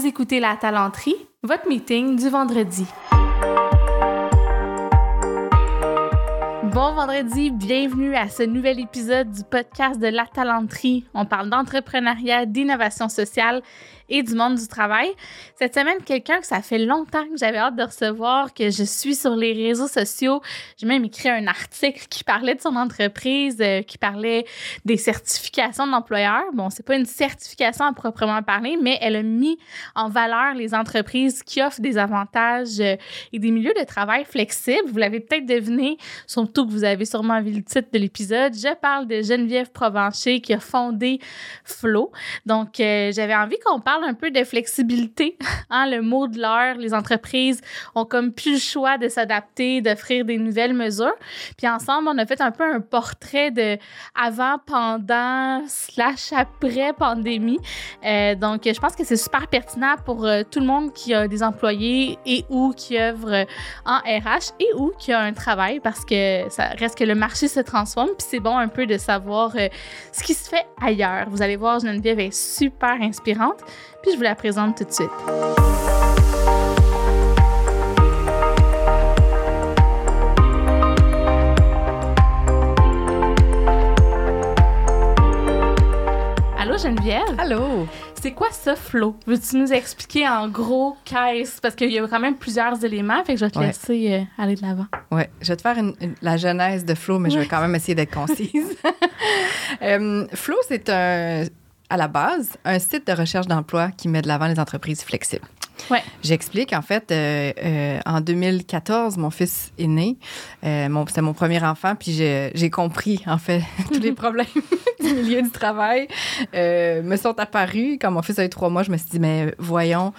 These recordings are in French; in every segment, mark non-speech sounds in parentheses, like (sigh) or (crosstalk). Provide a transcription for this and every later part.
Vous écoutez La Talenterie, votre meeting du vendredi. Bon vendredi, bienvenue à ce nouvel épisode du podcast de La Talenterie. On parle d'entrepreneuriat, d'innovation sociale et du monde du travail. Cette semaine, quelqu'un que ça fait longtemps que j'avais hâte de recevoir, que je suis sur les réseaux sociaux. J'ai même écrit un article qui parlait de son entreprise, euh, qui parlait des certifications d'employeurs. Bon, c'est pas une certification à proprement parler, mais elle a mis en valeur les entreprises qui offrent des avantages euh, et des milieux de travail flexibles. Vous l'avez peut-être deviné, que vous avez sûrement vu le titre de l'épisode. Je parle de Geneviève Provencher qui a fondé Flow. Donc, euh, j'avais envie qu'on parle un peu de flexibilité, (laughs) hein, le mot de l'heure. Les entreprises ont comme plus le choix de s'adapter, d'offrir des nouvelles mesures. Puis ensemble, on a fait un peu un portrait de avant, pendant, slash après pandémie. Euh, donc, je pense que c'est super pertinent pour euh, tout le monde qui a des employés et ou qui œuvre en RH et ou qui a un travail parce que reste que le marché se transforme. Puis c'est bon un peu de savoir euh, ce qui se fait ailleurs. Vous allez voir, Geneviève est super inspirante puis je vous la présente tout de suite. Allô Geneviève? Allô? C'est quoi ce flow? Veux-tu nous expliquer en gros qu'est-ce? Parce qu'il y a quand même plusieurs éléments, fait que je vais te laisser euh, aller de l'avant. Oui, je vais te faire la genèse de Flow, mais je vais quand même essayer d'être concise. (laughs) euh, Flow, c'est un, à la base, un site de recherche d'emploi qui met de l'avant les entreprises flexibles. Ouais. J'explique. En fait, euh, euh, en 2014, mon fils est né. Euh, C'était mon premier enfant, puis j'ai compris, en fait, (laughs) tous les problèmes (laughs) du milieu du travail euh, me sont apparus. Quand mon fils a eu trois mois, je me suis dit, mais voyons,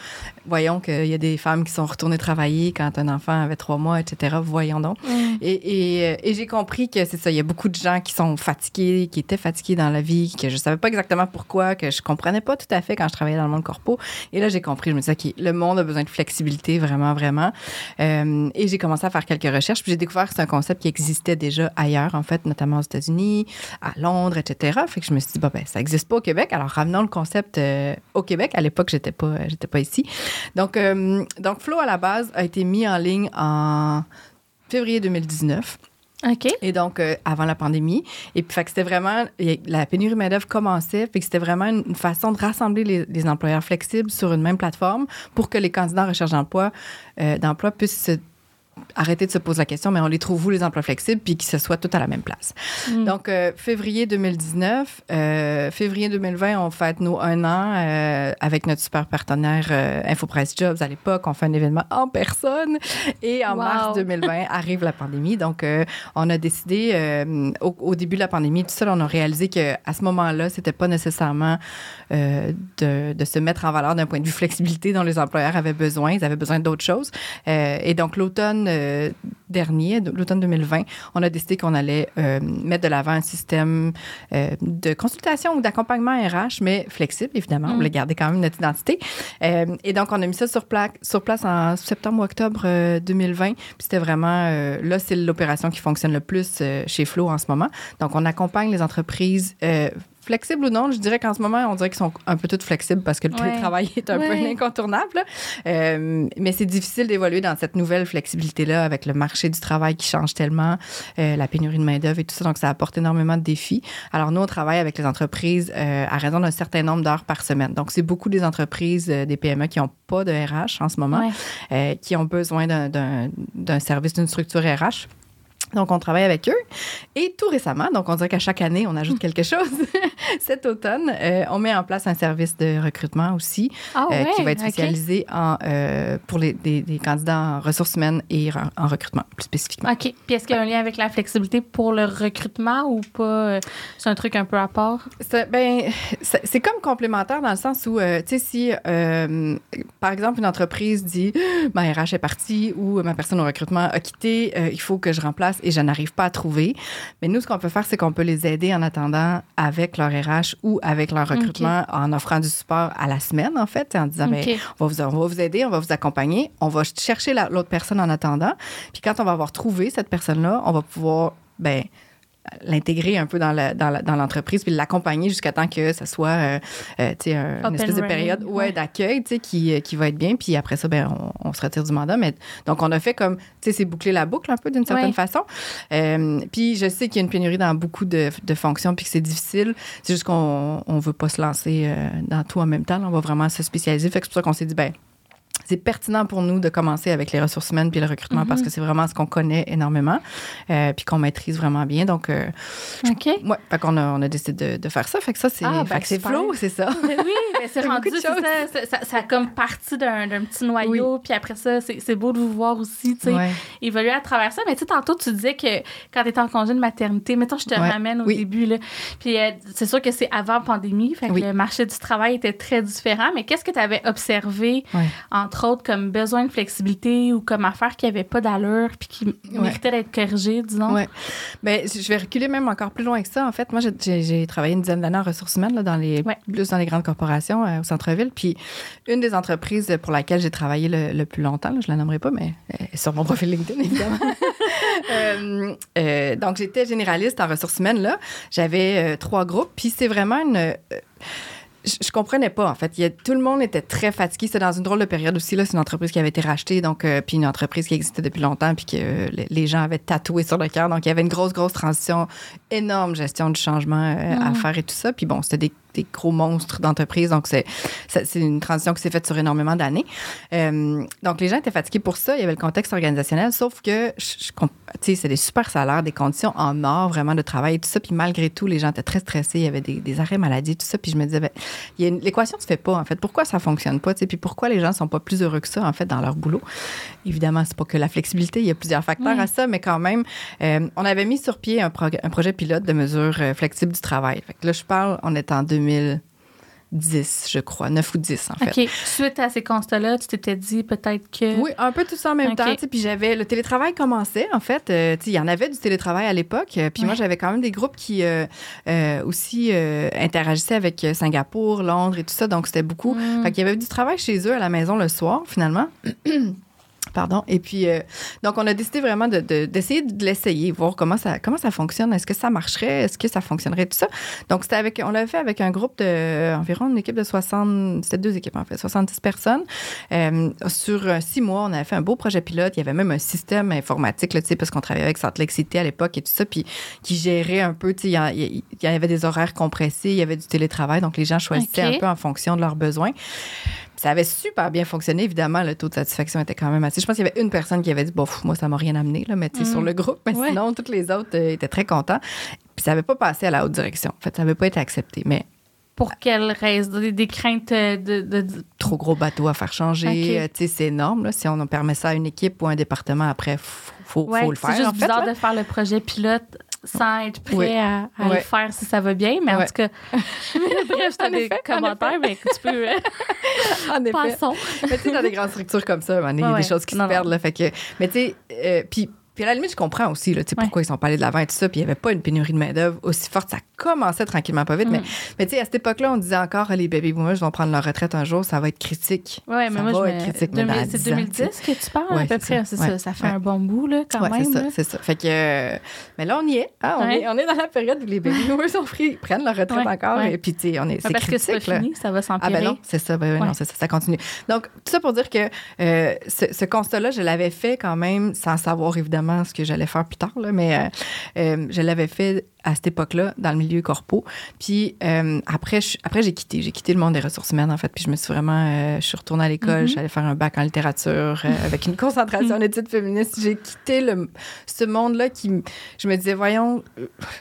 voyons qu'il y a des femmes qui sont retournées travailler quand un enfant avait trois mois, etc. Voyons donc. Mm. Et, et, euh, et j'ai compris que c'est ça. Il y a beaucoup de gens qui sont fatigués, qui étaient fatigués dans la vie, que je savais pas exactement pourquoi, que je comprenais pas tout à fait quand je travaillais dans le monde corpo. Et là, j'ai compris. Je me disais, OK, le monde a besoin de flexibilité, vraiment, vraiment. Euh, et j'ai commencé à faire quelques recherches. Puis j'ai découvert que c'est un concept qui existait déjà ailleurs, en fait, notamment aux États-Unis, à Londres, etc. Fait que je me suis dit, ben, ça n'existe pas au Québec. Alors, ramenons le concept euh, au Québec. À l'époque, j'étais pas, j'étais pas ici. Donc, euh, donc, Flow, à la base, a été mis en ligne en février 2019. OK. Et donc, euh, avant la pandémie. Et puis, c'était vraiment, la pénurie main-d'œuvre commençait. Puis, c'était vraiment une, façon de rassembler les, employeurs flexibles sur une même plateforme pour que les candidats en recherche d'emploi, euh, d'emploi puissent se arrêter de se poser la question, mais on les trouve où les emplois flexibles, puis qu'ils se soient tous à la même place. Mm. Donc, euh, février 2019, euh, février 2020, on fête nos un an euh, avec notre super partenaire euh, InfoPress Jobs à l'époque. On fait un événement en personne. Et en wow. mars 2020 arrive la pandémie. Donc, euh, on a décidé, au, au, début de la pandémie, tout seul, on a réalisé qu'à ce moment-là, c'était pas nécessairement de, de, se mettre en valeur d'un point de vue flexibilité dont les employeurs avaient besoin. Ils avaient besoin d'autres choses. et donc, l'automne euh, dernier, l'automne 2020, on a décidé qu'on allait euh, mettre de l'avant un système euh, de consultation ou d'accompagnement RH, mais flexible, évidemment. Mm. On voulait garder quand même notre identité. Et donc, on a mis ça sur, pla sur place en septembre ou octobre 2020. Puis c'était vraiment, là, c'est l'opération qui fonctionne le plus chez Flow en ce moment. Donc, on accompagne les entreprises flexible ou non, je dirais qu'en ce moment, on dirait qu'ils sont un peu toutes flexibles parce que le télétravail ouais. est un ouais. peu incontournable. Euh, mais c'est difficile d'évoluer dans cette nouvelle flexibilité-là avec le marché du travail qui change tellement, euh, la pénurie de main-d'œuvre et tout ça. Donc, ça apporte énormément de défis. Alors, nous, on travaille avec les entreprises euh, à raison d'un certain nombre d'heures par semaine. Donc, c'est beaucoup des entreprises, des PME qui n'ont pas de RH en ce moment, ouais. Qui ont besoin d'un service, d'une structure RH. Donc, on travaille avec eux. Et tout récemment, donc on dirait qu'à chaque année, on ajoute quelque chose. (laughs) Cet automne, euh, on met en place un service de recrutement aussi ah ouais, euh, qui va être spécialisé okay. en, euh, pour les, des, des, candidats en ressources humaines et en, en, recrutement, plus spécifiquement. OK. Puis est-ce qu'il y a un lien avec la flexibilité pour le recrutement ou pas? C'est un truc un peu à part? C'est, ben, c'est comme complémentaire dans le sens où, tu sais, si, par exemple, une entreprise dit ma RH est partie ou ma personne au recrutement a quitté, il faut que je remplace et je n'arrive pas à trouver. Mais nous, ce qu'on peut faire, c'est qu'on peut les aider en attendant avec leur RH ou avec leur recrutement okay. en offrant du support à la semaine, en fait, en disant, okay. ben, on, va vous, on va vous aider, on va vous accompagner, on va chercher l'autre personne en attendant. Puis quand on va avoir trouvé cette personne-là, on va pouvoir, ben, l'intégrer un peu dans, la, dans, la- dans l'entreprise, puis l'accompagner jusqu'à temps que ça soit euh, euh, tu sais, un- une espèce de période ouais, ouais. d'accueil tu sais, qui, euh, qui va être bien. Puis après ça, ben, on, on se retire du mandat. Mais, donc, on a fait comme, tu sais, c'est boucler la boucle un peu d'une certaine Ouais. façon. Euh, puis je sais qu'il y a une pénurie dans beaucoup de, de fonctions, puis que c'est difficile. C'est juste qu'on on veut pas se lancer dans tout en même temps. là. on va vraiment se spécialiser. Fait que c'est pour ça qu'on s'est dit, ben c'est pertinent pour nous de commencer avec les ressources humaines puis le recrutement Mhm. parce que c'est vraiment ce qu'on connaît énormément euh, puis qu'on maîtrise vraiment bien. Donc, euh, OK. ouais, fait qu'on a, on a décidé de, de faire ça. Fait que ça, c'est Ah, ben, c'est flow, c'est ça. Mais oui, mais c'est (laughs) rendu, ça, ça, ça- ça a comme parti d'un petit noyau, puis après ça, c'est beau de vous voir aussi, tu sais, Ouais. évoluer à travers ça. Mais tu sais, tantôt, tu disais que quand tu étais en congé de maternité, mettons, je te Ouais. ramène au Oui. début, là, puis euh, c'est sûr que c'est avant pandémie, fait que Oui. le marché du travail était très différent, mais qu'est-ce que tu avais observé, Ouais. Entre autres, comme besoin de flexibilité ou comme affaire qui avait pas d'allure, puis qui méritait d'être corrigée, disons? Ouais. Ben, je vais reculer même encore plus loin que ça. En fait, moi, j'ai- travaillé une dizaine d'années en ressources humaines, là, dans les, Ouais. plus dans les grandes corporations euh, au centre-ville. Puis, une des entreprises pour laquelle j'ai travaillé le, le plus longtemps, là, je la nommerai pas, mais est sur mon profil LinkedIn, (laughs) évidemment. (laughs) Euh, euh, donc, j'étais généraliste en ressources humaines, là. J'avais euh, trois groupes. Puis, c'est vraiment une. Je, je comprenais pas, en fait. Il y a- tout le monde était très fatigué. C'était dans une drôle de période aussi. Là. C'est une entreprise qui avait été rachetée, donc, euh, puis une entreprise qui existait depuis longtemps, puis que euh, les, gens avaient tatoué sur le cœur. Donc, il y avait une grosse, grosse transition, énorme gestion du changement euh, à Mhm. faire et tout ça. Puis bon, c'était des, des gros monstres d'entreprise. Donc, c'est, une transition qui s'est faite sur énormément d'années. Euh, donc, les gens étaient fatigués pour ça. Il y avait le contexte organisationnel, sauf que, je, je comp- tu sais, c'est des super salaires, des conditions en or, vraiment, de travail et tout ça. Puis malgré tout, les gens étaient très stressés. Il y avait des, des arrêts maladie, tout ça. Puis je me disais, ben, l'équation ne se fait pas, en fait. Pourquoi ça fonctionne pas? Puis pourquoi les gens sont pas plus heureux que ça, en fait, dans leur boulot? Évidemment, c'est pas que la flexibilité. Il y a plusieurs facteurs à ça, mais quand même, euh, on avait mis sur pied un, prog- un projet pilote de mesures euh, flexibles du travail. Fait que là, je parle, on est en 2010, je crois, 9 ou 10, en fait. OK. Suite à ces constats-là, tu t'étais dit peut-être que. Oui, un peu tout ça en même temps. Puis j'avais le télétravail commençait en fait. euh, tu sais, il y en avait du télétravail à l'époque. euh, Puis moi j'avais quand même des groupes qui euh, euh, aussi euh, interagissaient avec Singapour, Londres et tout ça. Donc c'était beaucoup. Mm. Fait qu'il y avait du travail chez eux à la maison le soir finalement. (clears throat) Pardon. Et puis, euh, donc, on a décidé vraiment de- de- d'essayer de, l'essayer, voir comment ça, comment ça fonctionne. Est-ce que ça marcherait? Est-ce que ça fonctionnerait? Tout ça. Donc, c'était avec, on l'avait fait avec un groupe de, euh, environ une équipe de 60, c'était deux équipes en fait, 70 personnes. Euh, sur euh, six mois, on avait fait un beau projet pilote. Il y avait même un système informatique, là, parce qu'on travaillait avec Salt Lake City à l'époque et tout ça, puis qui gérait un peu, il y, avait des horaires compressés, il y avait du télétravail, donc les gens choisissaient un peu en fonction de leurs besoins. Ça avait super bien fonctionné, évidemment. Le taux de satisfaction était quand même assez. Je pense qu'il y avait une personne qui avait dit, bon, pff, moi, ça m'a rien amené, là, mais tu sais, Mm. sur le groupe. Mais Ouais. sinon, tous les autres euh, étaient très contents. Puis ça n'avait pas passé à la haute direction. En fait, ça n'avait pas été accepté. Mais Pour quelle raison? Des, des craintes euh, de. de- de- trop gros bateau à faire changer, euh, tu sais, c'est énorme. Là. Si on en permet ça à une équipe ou à un département, après, il faut, Ouais, faut le faire. c'est juste en fait, bizarre là. de faire le projet pilote sans être prêt Oui. à, à le faire si ça va bien. Mais en tout cas, (laughs) bref, tu as des effet, en commentaires, mais tu peux. euh, (laughs) En effet. passons. Mais tu sais, dans des grandes structures comme ça, il y a des choses qui se perdent. Là, fait que, mais tu sais, euh, puis, puis à la limite, je comprends aussi là, Ouais. pourquoi ils sont pas allés de l'avant et tout ça. Puis il n'y avait pas une pénurie de main-d'œuvre aussi forte. Ça commençait tranquillement, pas vite. Mais, Mm. mais tu sais, à cette époque-là, on disait encore, Ah, les baby boomers vont prendre leur retraite un jour, ça va être critique. Ouais, mais moi, va je être me... critique, mais dans 2000 C'est 10 ans, 2010 que tu parles, Ouais, à peu c'est près. ça. C'est Ouais, ça. Ça fait un bon bout, là, quand même. c'est ça, c'est ça. Fait que, euh, mais là, on y est. hein, on, est on est dans la période où les baby (laughs) boomers prennent leur retraite encore. Et puis, tu sais, on est, Mais c'est que critique. pas fini, ça va Ah s'empirer. ben non, c'est ça, ben oui, non, c'est ça, ça continue. Donc, tout ça pour dire que euh, ce constat-là, je l'avais fait quand même sans savoir évidemment ce que j'allais faire plus tard, là, mais euh, euh, je l'avais fait à cette époque-là dans le milieu corpo. Puis euh, après, je- après j'ai quitté, j'ai quitté le monde des ressources humaines en fait, puis je me suis vraiment, euh, je suis retournée à l'école, Mhm. j'allais faire un bac en littérature euh, avec une concentration en études féministes. J'ai quitté le, ce monde-là qui, je me disais, voyons,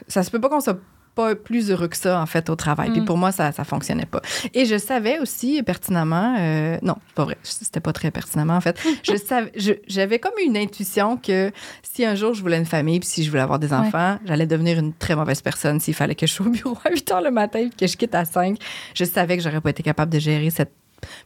ça se peut pas qu'on soit pas plus heureux que ça, en fait, au travail. Puis Mm. pour moi, ça, ça fonctionnait pas. Et je savais aussi pertinemment, euh, non, pas vrai, c'était pas très pertinemment, en fait. (laughs) Je savais, je- j'avais comme une intuition que si un jour je voulais une famille, puis si je voulais avoir des enfants, j'allais devenir une très mauvaise personne s'il fallait que je sois au bureau (laughs) à 8 heures le matin, puis que je quitte à 5. Je savais que j'aurais pas été capable de gérer cette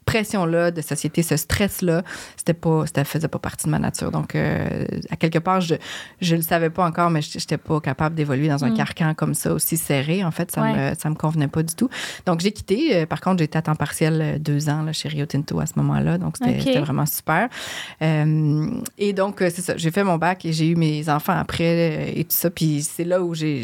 pression-là de société, ce stress-là, c'était pas, ça faisait pas partie de ma nature. Donc, euh, à quelque part, je, je le savais pas encore, mais j'étais pas capable d'évoluer dans un Mm. carcan comme ça, aussi serré. En fait, ça Ouais. me, ça me convenait pas du tout. Donc, j'ai quitté. Euh, Par contre, j'étais à temps partiel euh, deux ans là, chez Rio Tinto à ce moment-là. Donc, c'était vraiment super. Euh, et donc, c'est ça. J'ai fait mon bac et j'ai eu mes enfants après et tout ça. Puis c'est là où j'ai.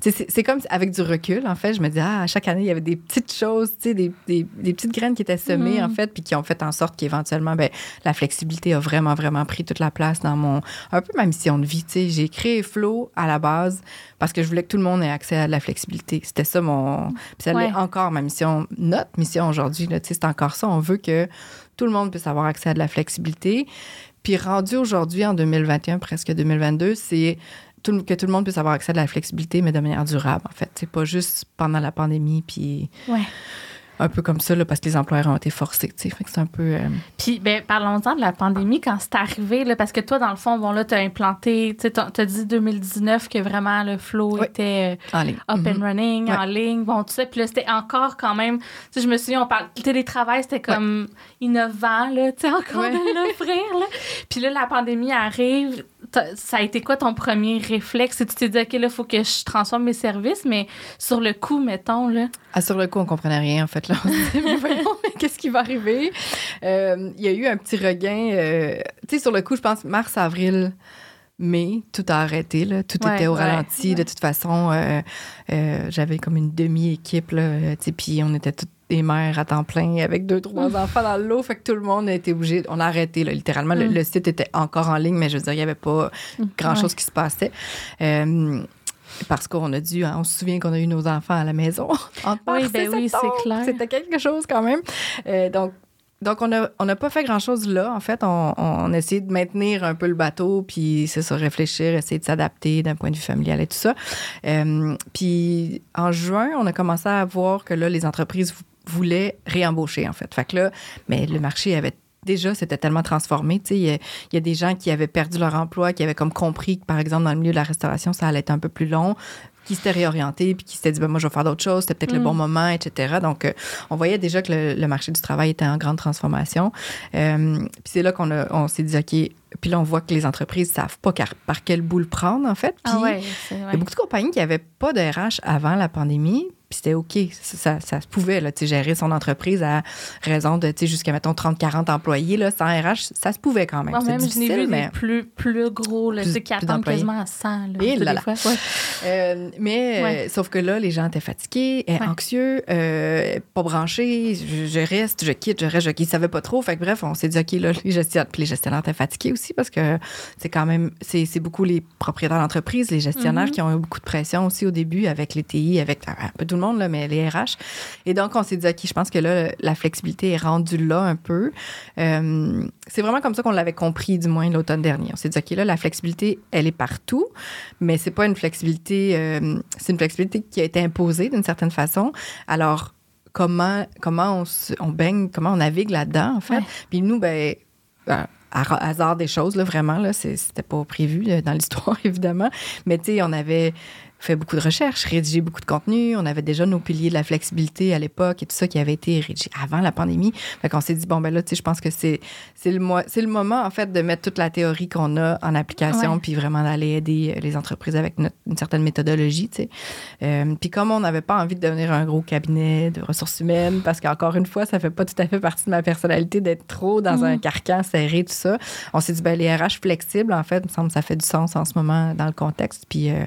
C'est comme avec du recul, en fait. Je me dis, ah, chaque année, il y avait des petites choses, tu sais, des, des, des petites graines qui étaient Mhm. en fait, puis qui ont fait en sorte qu'éventuellement, ben, la flexibilité a vraiment, vraiment pris toute la place dans mon. Un peu ma mission de vie. J'ai créé Flow à la base parce que je voulais que tout le monde ait accès à de la flexibilité. C'était ça mon. Puis ça Ouais. encore ma mission, notre mission aujourd'hui, c'est encore ça. On veut que tout le monde puisse avoir accès à de la flexibilité. Puis rendu aujourd'hui, en 2021, presque 2022, c'est tout- que tout le monde puisse avoir accès à de la flexibilité, mais de manière durable, en fait. C'est pas juste pendant la pandémie, puis Ouais. Un peu comme ça, là, parce que les employeurs ont été forcés. Fait que c'est un peu... euh, Puis, ben, parlons-en de la pandémie quand c'est arrivé, là, parce que toi, dans le fond, bon, là, tu as implanté, tu as dit 2019 que vraiment le flow Oui. était euh, en ligne. up and running, Ouais. en ligne, bon, tout ça. Puis là, c'était encore quand même, tu sais, je me souviens, on parle, le télétravail, c'était comme innovant, là, tu sais, encore Ouais. de l'offrir, là. (laughs) Puis là, la pandémie arrive. Ça a été quoi ton premier réflexe? Et tu t'es dit, OK, là, il faut que je transforme mes services, mais sur le coup, mettons, là. Ah, sur le coup, on comprenait rien, en fait. Là. On se disait, mais voyons, (laughs) qu'est-ce qui va arriver? Euh, Il y a eu un petit regain. euh, tu sais, sur le coup, je pense mars, avril, mai, tout a arrêté. Là. Tout Ouais, était au ouais, ralenti. ouais. De toute façon, euh, j'avais comme une demi-équipe. là, tu sais, Puis on était toutes des mères à temps plein avec deux, trois Mm. enfants dans l'eau. Fait que tout le monde a été obligé. On a arrêté, là, littéralement. Le, Mm. le site était encore en ligne, mais je veux dire, il n'y avait pas grand-chose qui se passait. Euh, parce qu'on a dû, hein, on se souvient qu'on a eu nos enfants à la maison. (laughs) en Oui, ben oui, c'est clair. C'était quelque chose quand même. Euh, donc, donc, on n'a on a pas fait grand-chose là. En fait, on, on a essayé de maintenir un peu le bateau, puis c'est ça, réfléchir, essayer de s'adapter d'un point de vue familial et tout ça. Euh, puis en juin, on a commencé à voir que là, les entreprises vou- voulaient réembaucher, en fait. Fait que là, mais le marché avait déjà, c'était tellement transformé. Tu sais, il y, a- il y a des gens qui avaient perdu leur emploi, qui avaient comme compris que, par exemple, dans le milieu de la restauration, ça allait être un peu plus long, qui s'étaient réorientés, puis qui s'étaient dit, ben, moi, je vais faire d'autres choses, c'était peut-être le Mm. bon moment, etc. Donc, euh, on voyait déjà que le, le marché du travail était en grande transformation. Euh, puis c'est là qu'on a- on s'est dit, OK, puis là, on voit que les entreprises savent pas car- par quel bout le prendre, en fait. Puis, Ah ouais, il y a beaucoup de compagnies qui n'avaient pas de RH avant la pandémie, puis c'était OK. Ça, ça, se pouvait, là, gérer son entreprise à raison de, jusqu'à, mettons, 30-40 employés, là, sans RH, ça se pouvait quand même. Moi, même, je difficile, vu mais... plus, plus gros, là, Plus- qui attendent quasiment à 100. Là, Et tu sais, là des là. fois. Ouais. Euh, mais, euh, sauf que là, les gens étaient fatigués, euh, Ouais. anxieux, euh, pas branchés. Je, je reste, je quitte, je reste, je quitte. Ils savaient pas trop. Fait que bref, on s'est dit, OK, là, les gestionnaires, puis les gestionnaires étaient fatigués aussi parce que c'est quand même, c'est beaucoup les propriétaires d'entreprise, les gestionnaires Mhm. qui ont eu beaucoup de pression aussi au début avec les TI, avec un peu tout le monde, là, mais les RH. Et donc, on s'est dit, OK, je pense que là, la flexibilité est rendue là un peu. Euh, c'est vraiment comme ça qu'on l'avait compris, du moins l'automne dernier. On s'est dit, OK, là, la flexibilité, elle est partout, mais c'est pas une flexibilité, euh, c'est une flexibilité qui a été imposée d'une certaine façon. Alors, comment, comment on, se- on baigne, comment on navigue là-dedans, en fait? Ouais. Puis nous, ben, euh, à hasard des choses, là, vraiment, là, c'était pas prévu dans l'histoire, (laughs) évidemment. Mais tu sais, on avait fait beaucoup de recherches, rédigé beaucoup de contenu. On avait déjà nos piliers de la flexibilité à l'époque et tout ça qui avait été rédigé avant la pandémie. Fait qu'on s'est dit, bon, ben là, tu sais, je pense que c'est c'est le, c'est le moment, en fait, de mettre toute la théorie qu'on a en application Ouais. puis vraiment d'aller aider euh, les entreprises avec notre- une certaine méthodologie, tu sais. Euh, puis comme on n'avait pas envie de devenir un gros cabinet de ressources humaines, parce qu'encore une fois, ça fait pas tout à fait partie de ma personnalité d'être trop dans Mm. un carcan serré, tout ça. On s'est dit, ben, les RH flexibles, en fait, il me semble que ça fait du sens en ce moment dans le contexte. Puis, euh,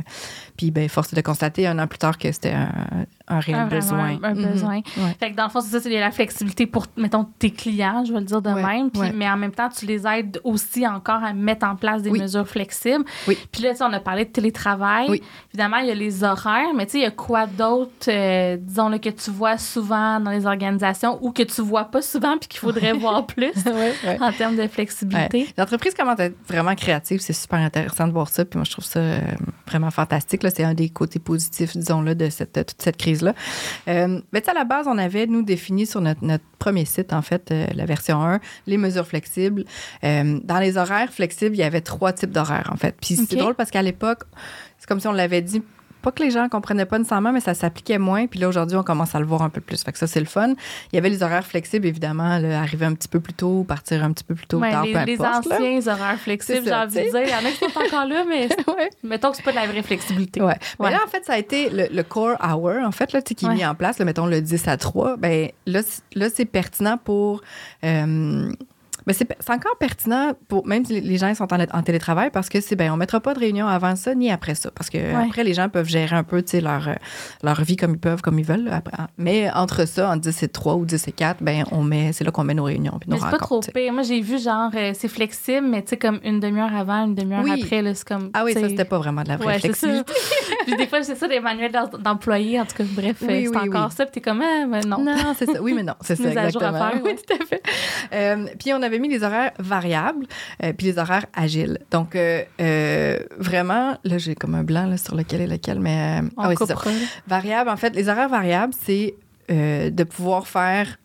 puis ben, force de constater un an plus tard que c'était un, un réel Un, vraiment besoin. Un, un Mhm. besoin. Ouais. Fait que dans le fond, c'est ça, c'est la flexibilité pour, mettons, tes clients, je vais le dire de Ouais, même. Puis- ouais. Mais en même temps, tu les aides aussi encore à mettre en place des Oui. mesures flexibles. Oui. Puis là, tu sais, on a parlé de télétravail. Oui. Évidemment, il y a les horaires, mais tu sais, il y a quoi d'autre, euh, disons, là, que tu vois souvent dans les organisations ou que tu vois pas souvent puis qu'il faudrait voir plus (laughs) Ouais, ouais. (laughs) en termes de flexibilité? Ouais. L'entreprise commence à être vraiment créative. C'est super intéressant de voir ça. Puis moi, je trouve ça euh, vraiment fantastique. là. C'est un des côtés positifs, disons-le, de cette, toute cette Euh, mais tu à la base, on avait, nous, défini sur notre, notre premier site, en fait, euh, la version 1, les mesures flexibles. Euh, dans les horaires flexibles, il y avait trois types d'horaires, en fait. Puis c'est drôle parce qu'à l'époque, c'est comme si on l'avait dit pas que les gens comprenaient pas nécessairement, mais ça s'appliquait moins. Puis là, aujourd'hui, on commence à le voir un peu plus. Fait que ça, c'est le fun. Il y avait les horaires flexibles, évidemment, là, arriver un petit peu plus tôt, partir un petit peu plus tôt, Ouais, tard, les, peu les importe, là. anciens horaires flexibles, j'ai envie de dire. Il y en a qui sont encore là, mais (laughs) Ouais. mettons que c'est pas de la vraie flexibilité. Ouais. Mais là, en fait, ça a été le, le core hour, en fait, là, qui est mis en place, là, mettons le 10 à 3. Ben, là, là c'est pertinent pour. euh, ben, c'est encore pertinent pour même si les- gens sont en, en télétravail parce que c'est ben on mettra pas de réunion avant ça ni après ça parce que après les gens peuvent gérer un peu leur euh, leur vie comme ils peuvent comme ils veulent là, après. mais entre ça en 10 et 3 ou 10 et 4 ben on met c'est là qu'on met nos réunions puis nos Mais c'est pas trop pire. Moi, j'ai vu genre, euh, c'est flexible, mais tu sais, comme une demi-heure avant, une demi-heure Oui. après, là, c'est comme. Ah oui, tu ça c'était pas vraiment de la vraie Ouais, flexibilité. (laughs) Puis des fois, c'est ça, des manuels d'em- d'employés, en tout cas, bref, Oui, c'est oui, encore oui. ça, puis t'es comme, ah, mais non. Non, c'est ça. Oui, mais non, c'est (laughs) ça, Mise à exactement. faire, oui, ouais. tout à fait. Euh, puis on avait mis les horaires variables, euh, puis les horaires agiles. Donc, euh, euh, vraiment, là, j'ai comme un blanc là, sur lequel est lequel, mais... ah oui, c'est ça. Variable, en fait, les horaires variables, c'est de pouvoir faire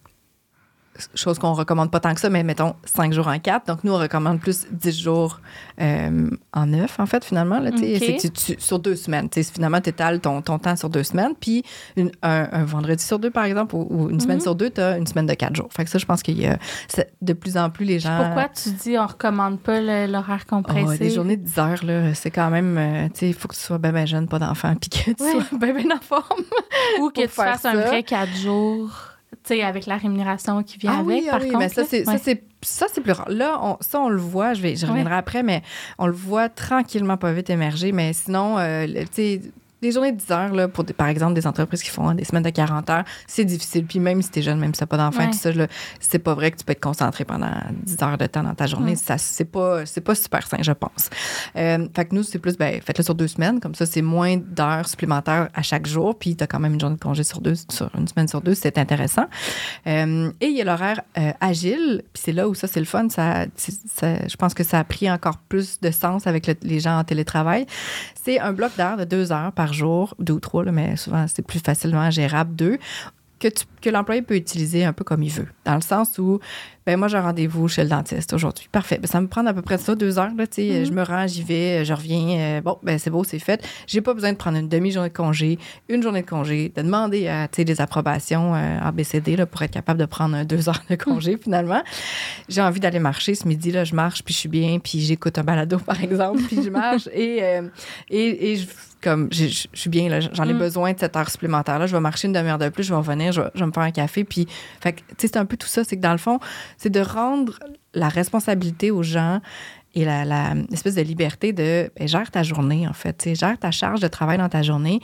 chose qu'on recommande pas tant que ça, mais mettons 5 jours en 4. Donc, nous, on recommande plus 10 jours euh, en 9, en fait, finalement. Là, tu sais. OK. C'est que tu- tu- sur deux semaines. Finalement, tu étales ton, ton temps sur deux semaines. Puis, une- un, un vendredi sur deux, par exemple, ou, ou une semaine Mhm. sur deux, tu as une semaine de 4 jours. Fait que ça, je pense qu'il y a c'est- de plus en plus les gens. Pourquoi tu dis on recommande pas l'horaire Oh, compressé? des journées de 10 heures, là, c'est quand même, euh, tu sais, il faut que tu sois bien, bien jeune, pas d'enfant, puis que tu Ouais. sois (laughs) bien, bien en forme. Ou que tu fasses un vrai 4 jours, avec la rémunération qui vient Ah avec, oui, ah par oui, contre. mais ça, c'est, ça, Ouais. c'est, plus rare. Là, on, ça, on le voit, je, vais, je reviendrai après, mais on le voit tranquillement, pas vite émerger. Mais sinon, euh, tu sais, des journées de 10 heures, là, pour des- par exemple, des entreprises qui font des semaines de 40 heures, c'est difficile. Puis même si t'es jeune, même si t'as pas d'enfant, Ouais. tout ça, là, c'est pas vrai que tu peux être concentré pendant 10 heures de temps dans ta journée. Mm. Ça, c'est pas, c'est pas super sain, je pense. Euh, fait que nous, c'est plus, ben, faites-le sur deux semaines. Comme ça, c'est moins d'heures supplémentaires à chaque jour. Puis t'as quand même une journée de congé sur deux, sur une semaine sur deux. C'est intéressant. Euh, et il y a l'horaire euh, agile. Puis c'est là où ça, c'est le fun. Ça, ça- je pense que ça a pris encore plus de sens avec le- les gens en télétravail. C'est un bloc d'heures de deux heures par jour, deux ou trois, mais souvent c'est plus facilement gérable, deux, que, tu- que l'employé peut utiliser un peu comme il veut. Dans le sens où, ben moi, j'ai un rendez-vous chez le dentiste aujourd'hui. Parfait. Ben, ça me prend à peu près ça, deux heures. Là, tu sais. Mhm. Je me rends, j'y vais, je reviens. euh, bon, ben c'est beau, c'est fait. J'ai pas besoin de prendre une demi-journée de congé, une journée de congé, de demander à, des approbations euh, ABCD là, pour être capable de prendre deux heures de congé, finalement. J'ai envie d'aller marcher ce midi, là, je marche, puis je suis bien, puis j'écoute un balado, par exemple, puis je marche (laughs) et, euh, et, et je, comme, je, suis bien, là, j'en ai Mm. besoin de cette heure supplémentaire-là. Je vais marcher une demi-heure de plus, je vais revenir, je vais, je vais me faire un café, puis, fait tu sais, c'est un peu tout ça, c'est que dans le fond, c'est de rendre la responsabilité aux gens et la, la espèce de liberté de ben, gère ta journée, en fait. tu Gère ta charge de travail dans ta journée.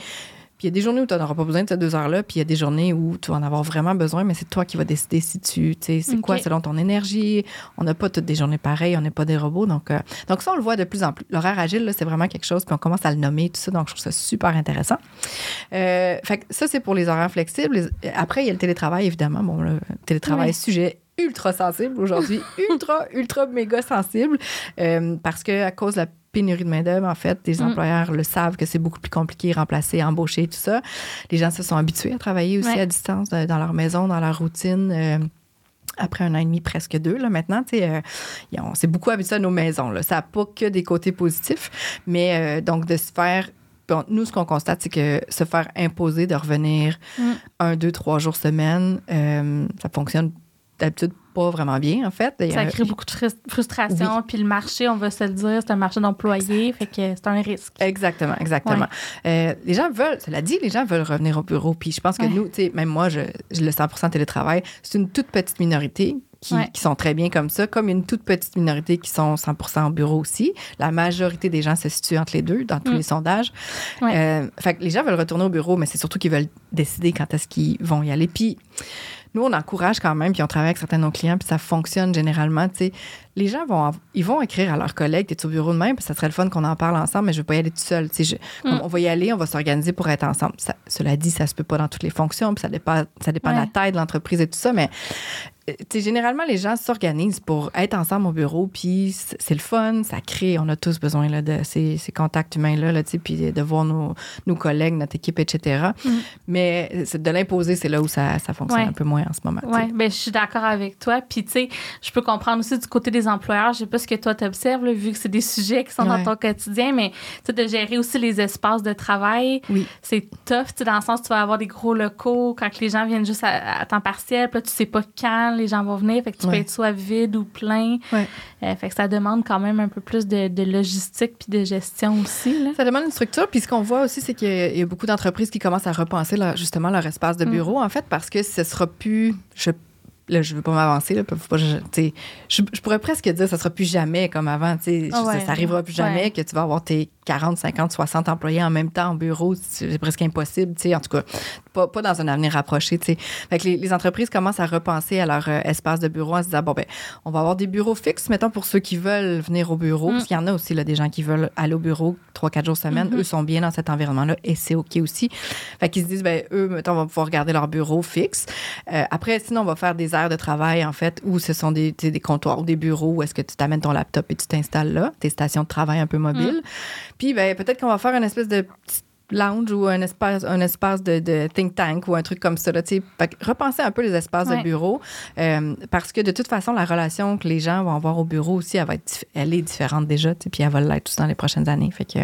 Puis il y a des journées où tu n'auras pas besoin de ces deux heures-là, puis il y a des journées où tu vas en avoir vraiment besoin, mais c'est toi qui vas décider si tu. tu sais, C'est quoi selon ton énergie. On n'a pas toutes des journées pareilles, on n'est pas des robots. Donc, euh, donc ça, on le voit de plus en plus. L'horaire agile, là, c'est vraiment quelque chose, puis on commence à le nommer, tout ça. Donc, je trouve ça super intéressant. Euh, fait que ça, c'est pour les horaires flexibles. Les- Après, il y a le télétravail, évidemment. Bon, le télétravail, Oui. sujet ultra sensible aujourd'hui, (laughs) ultra, ultra méga sensible, euh, parce que à cause de la pénurie de main-d'œuvre, en fait, les Mm. employeurs le savent que c'est beaucoup plus compliqué, remplacer, embaucher, tout ça. Les gens se sont habitués à travailler aussi Ouais. à distance, dans leur maison, dans leur routine. euh, après un an et demi, presque deux, là, maintenant, tu sais, euh, on s'est beaucoup habitué à nos maisons. Là. Ça n'a pas que des côtés positifs, mais donc de se faire. bon, nous, ce qu'on constate, c'est que se faire imposer de revenir Mm. un, deux, trois jours semaine, euh, ça fonctionne d'habitude pas vraiment bien, en fait. Ça crée beaucoup de frus- frustration. Puis le marché, on va se le dire, c'est un marché d'employés, fait que c'est un risque. Exactement, exactement. Euh, les gens veulent, cela dit, les gens veulent revenir au bureau. Puis je pense que Ouais. nous, tu sais, même moi, je, je le 100 télétravail, c'est une toute petite minorité. Qui, Ouais. qui sont très bien comme ça, comme une toute petite minorité qui sont 100 au bureau aussi. La majorité des gens se situent entre les deux dans tous Mm. les sondages. Ouais. Euh, fait que les gens veulent retourner au bureau, mais c'est surtout qu'ils veulent décider quand est-ce qu'ils vont y aller. Puis nous, on encourage quand même, puis on travaille avec certains de nos clients, puis ça fonctionne généralement. Tu sais, les gens vont, ils vont écrire à leurs collègues, t'es au bureau de même, puis ça serait le fun qu'on en parle ensemble, mais je veux pas y aller tout seul. Je- comme Mm. on va y aller, on va s'organiser pour être ensemble. Ça- cela dit, ça se peut pas dans toutes les fonctions, puis ça dépend, ça dépend de la taille de l'entreprise et tout ça, mais généralement, les gens s'organisent pour être ensemble au bureau, puis c'est le fun, ça crée, on a tous besoin là, de ces, ces contacts humains-là, là, puis de voir nos, nos, collègues, notre équipe, etc. Mm. Mais de l'imposer, c'est là où ça, ça fonctionne un peu moins en ce moment. Oui, ben, je suis d'accord avec toi. Puis, tu sais, je peux comprendre aussi du côté des employeurs, je sais pas ce que toi t'observes, vu que c'est des (laughs) sujets qui sont dans ton quotidien, mais tu de gérer aussi les espaces de travail, oui. c'est tough, dans le sens où tu vas avoir des gros locaux quand les gens viennent juste à, temps partiel, puis là, tu sais pas quand les gens vont venir, fait que tu peux être soit vide ou plein. Euh, fait que ça demande quand même un peu plus de, logistique puis de gestion aussi. Là. Ça demande une structure, puis ce qu'on voit aussi, c'est qu'il y, a beaucoup d'entreprises qui commencent à repenser justement leur espace de mm. bureau, en fait, parce que ce sera plus, je là, je veux pas m'avancer, là, je, je, pourrais presque dire que ça sera plus jamais comme avant, tu sais, ça, ça arrivera plus jamais que tu vas avoir tes 40, 50, 60 employés en même temps en bureau, c'est presque impossible, tu sais, en tout cas, pas, pas dans un avenir rapproché, tu sais. Fait que les, entreprises commencent à repenser à leur euh, espace de bureau en se disant, bon, ben, on va avoir des bureaux fixes, mettons, pour ceux qui veulent venir au bureau, mm. parce qu'il y en a aussi, là, des gens qui veulent aller au bureau trois, quatre jours semaine, mm-hmm. eux sont bien dans cet environnement-là et c'est OK aussi. Fait qu'ils se disent, ben, eux, mettons, on va pouvoir garder leur bureau fixe. Euh, après, sinon, on va faire des aires de travail, en fait, où ce sont des, des comptoirs ou des bureaux où est-ce que tu t'amènes ton laptop et tu t'installes là, tes stations de travail un peu mobiles. Mm. Puis, ben, peut-être qu'on va faire une espèce de lounge ou un espace, un espace de, think tank ou un truc comme ça. Là, repenser un peu les espaces de bureau euh, parce que de toute façon, la relation que les gens vont avoir au bureau aussi, elle, va être, elle est différente déjà, puis elle va l'être aussi dans les prochaines années. Fait que,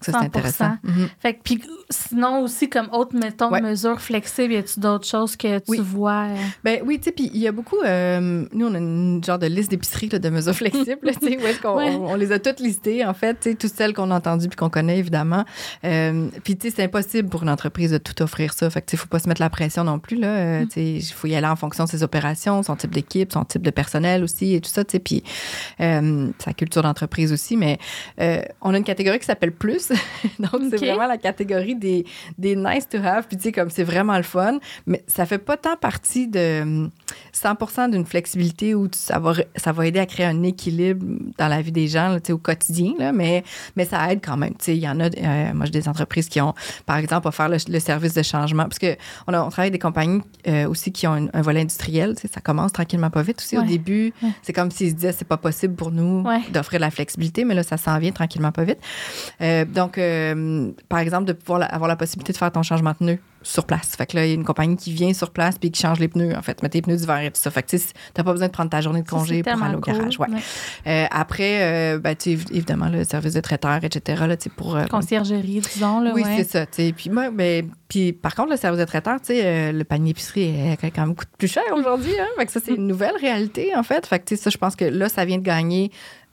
ça, c'est intéressant. Mhm. Fait que, puis sinon aussi, comme autre, mettons, mesure flexible, y a-tu d'autres choses que tu vois? Euh? Ben oui, tu sais, puis il y a beaucoup. Euh, nous, on a une genre de liste d'épicerie de mesures flexibles, tu sais, où est-ce qu'on (laughs) on, les a toutes listées, en fait, tu sais, toutes celles qu'on a entendues puis qu'on connaît, évidemment. Euh, puis, tu sais, c'est impossible pour une entreprise de tout offrir ça. Fait que, tu sais, faut pas se mettre la pression non plus, là. Mm. Tu sais, il faut y aller en fonction de ses opérations, son type d'équipe, son type de personnel aussi et tout ça, tu sais, puis sa culture d'entreprise aussi. Mais on a une catégorie qui s'appelle plus (laughs) Donc, c'est vraiment la catégorie des, des nice to have. Puis, tu sais, comme c'est vraiment le fun, mais ça fait pas tant partie de 100% d'une flexibilité où ça va, ça va aider à créer un équilibre dans la vie des gens, tu sais, au quotidien, là, mais, mais ça aide quand même. Tu sais, il y en a, euh, moi, j'ai des entreprises qui ont, par exemple, à faire le, service de changement, parce qu'on on, travaille avec des compagnies euh, aussi qui ont un, volet industriel, tu sais, ça commence tranquillement pas vite aussi. Au début, c'est comme s'ils se disaient, c'est pas possible pour nous d'offrir la flexibilité, mais là, ça s'en vient tranquillement pas vite. Euh, donc, euh, par exemple, de pouvoir avoir la possibilité de faire ton changement de pneu sur place. Fait que là, il y a une compagnie qui vient sur place puis qui change les pneus, en fait, met tes pneus d'hiver et tout ça. Fait que tu n'as pas besoin de prendre ta journée de congé pour aller au garage. Ouais. Euh, après, euh, ben, tu évidemment, le service de traiteur, etc. Là, pour, Conciergerie, disons. Là, oui, c'est ça. Puis, moi, ben, puis, par contre, le service de traiteur, le panier épicerie est quand même coûte plus cher aujourd'hui. Hein? Fait que ça, c'est (laughs) une nouvelle réalité, en fait. Fait que ça, je pense que là, ça vient de gagner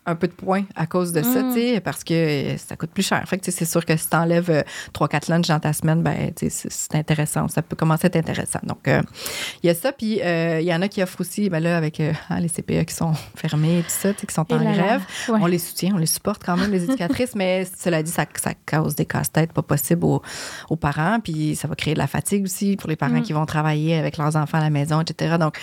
un peu de points à cause de ça, mm. parce que ça coûte plus cher. Fait que c'est sûr que si tu enlèves 3-4 lunchs dans ta semaine, ben, c'est intéressant. Ça peut commencer à être intéressant. Donc, euh, il y a ça. Puis, euh, il y en a qui offrent aussi, ben là, avec euh, hein, les CPE qui sont (laughs) fermés et tout ça, qui sont en grève. On les soutient, on les supporte quand même, les éducatrices, (laughs) mais cela dit, ça, ça cause des casse-têtes pas possibles aux, parents. Puis, ça va créer de la fatigue aussi pour les parents mm. qui vont travailler avec leurs enfants à la maison, etc. Donc,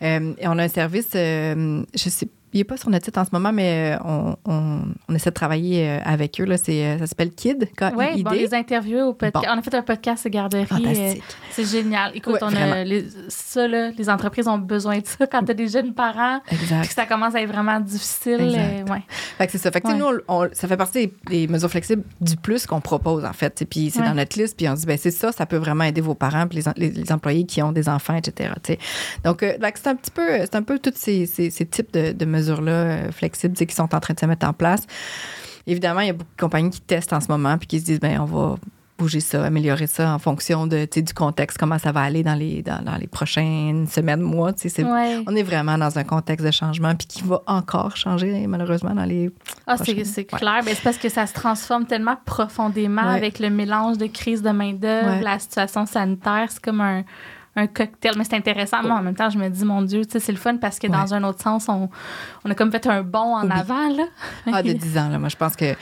on a un service, je sais il n'est pas sur notre site en ce moment, mais euh, on, essaie de travailler euh, avec eux. Là. Euh, ça s'appelle KID. Oui, bon, les interviews au podcast. On a fait un podcast de garderie. c'est génial. Écoute, on a les, ça, là, les entreprises ont besoin de ça quand tu as des jeunes parents. Exact. ça commence à être vraiment difficile. ouais. Fait que c'est ça. Fait que nous, ça fait partie des, mesures flexibles du plus qu'on propose, en fait. Puis c'est dans notre liste. Puis on dit, ben c'est ça, ça peut vraiment aider vos parents, puis les, les, employés qui ont des enfants, etc. Donc, c'est un petit peu, c'est un peu tous ces, ces, types de, de mesures mesures-là euh, flexibles qui sont en train de se mettre en place. Évidemment, il y a beaucoup de compagnies qui testent en ce moment puis qui se disent, ben on va bouger ça, améliorer ça en fonction de, du contexte, comment ça va aller dans les, dans, les prochaines semaines, mois. On est vraiment dans un contexte de changement puis qui va encore changer malheureusement dans les Ah, c'est clair. Ben, c'est parce que ça se transforme tellement profondément avec le mélange de crise de main-d'œuvre, la situation sanitaire. C'est comme un, un cocktail. Mais c'est intéressant. Moi, en même temps, je me dis, mon Dieu, c'est le fun parce que dans un autre sens, on, on, a comme fait un bond en avant. Là. ah, de (laughs) 10 ans, là. Moi, je pense que.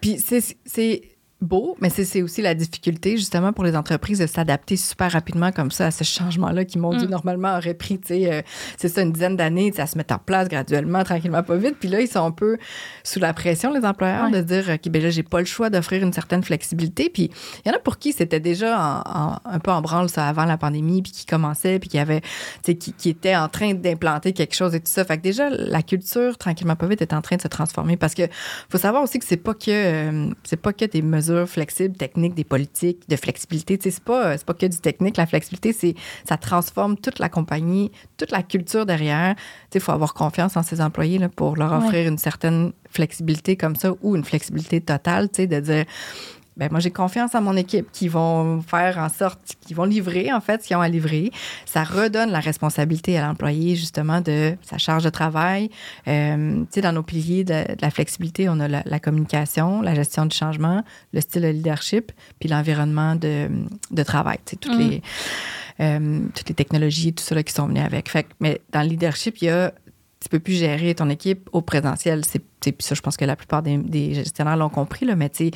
Puis c'est beau, mais c'est aussi la difficulté, justement, pour les entreprises de s'adapter super rapidement comme ça à ce changement-là qui, mon Dieu, mm. normalement aurait pris, tu sais, euh, c'est ça, une dizaine d'années, à se mettre en place graduellement, tranquillement, pas vite. Puis là, ils sont un peu sous la pression, les employeurs, de dire, OK, ben là, j'ai pas le choix d'offrir une certaine flexibilité. Puis il y en a pour qui c'était déjà un peu en branle, ça, avant la pandémie, puis qui commençait, puis qui avait, tu sais, qui, qui était en train d'implanter quelque chose et tout ça. Fait que déjà, la culture, tranquillement, pas vite, est en train de se transformer parce que faut savoir aussi que c'est pas que, euh, c'est pas que des mesures flexibles, techniques, des politiques de flexibilité. Tu sais, c'est pas, c'est pas que du technique. La flexibilité, c'est, ça transforme toute la compagnie, toute la culture derrière. Tu sais, il faut avoir confiance en ses employés là, pour leur offrir une certaine flexibilité comme ça ou une flexibilité totale, tu sais, de dire ben moi j'ai confiance en mon équipe qui vont faire en sorte qu'ils vont livrer en fait ce qu'ils ont à livrer. Ça redonne la responsabilité à l'employé justement de sa charge de travail. Euh, tu sais dans nos piliers de, la flexibilité, on a la, communication, la gestion du changement, le style de leadership, puis l'environnement de, de, travail. Tu sais toutes mm. les euh, toutes les technologies tout ça qui sont venues avec. Fait, mais dans le leadership, il y a tu peux plus gérer ton équipe au présentiel. C'est ça, je pense que la plupart des, gestionnaires l'ont compris, là, mais tu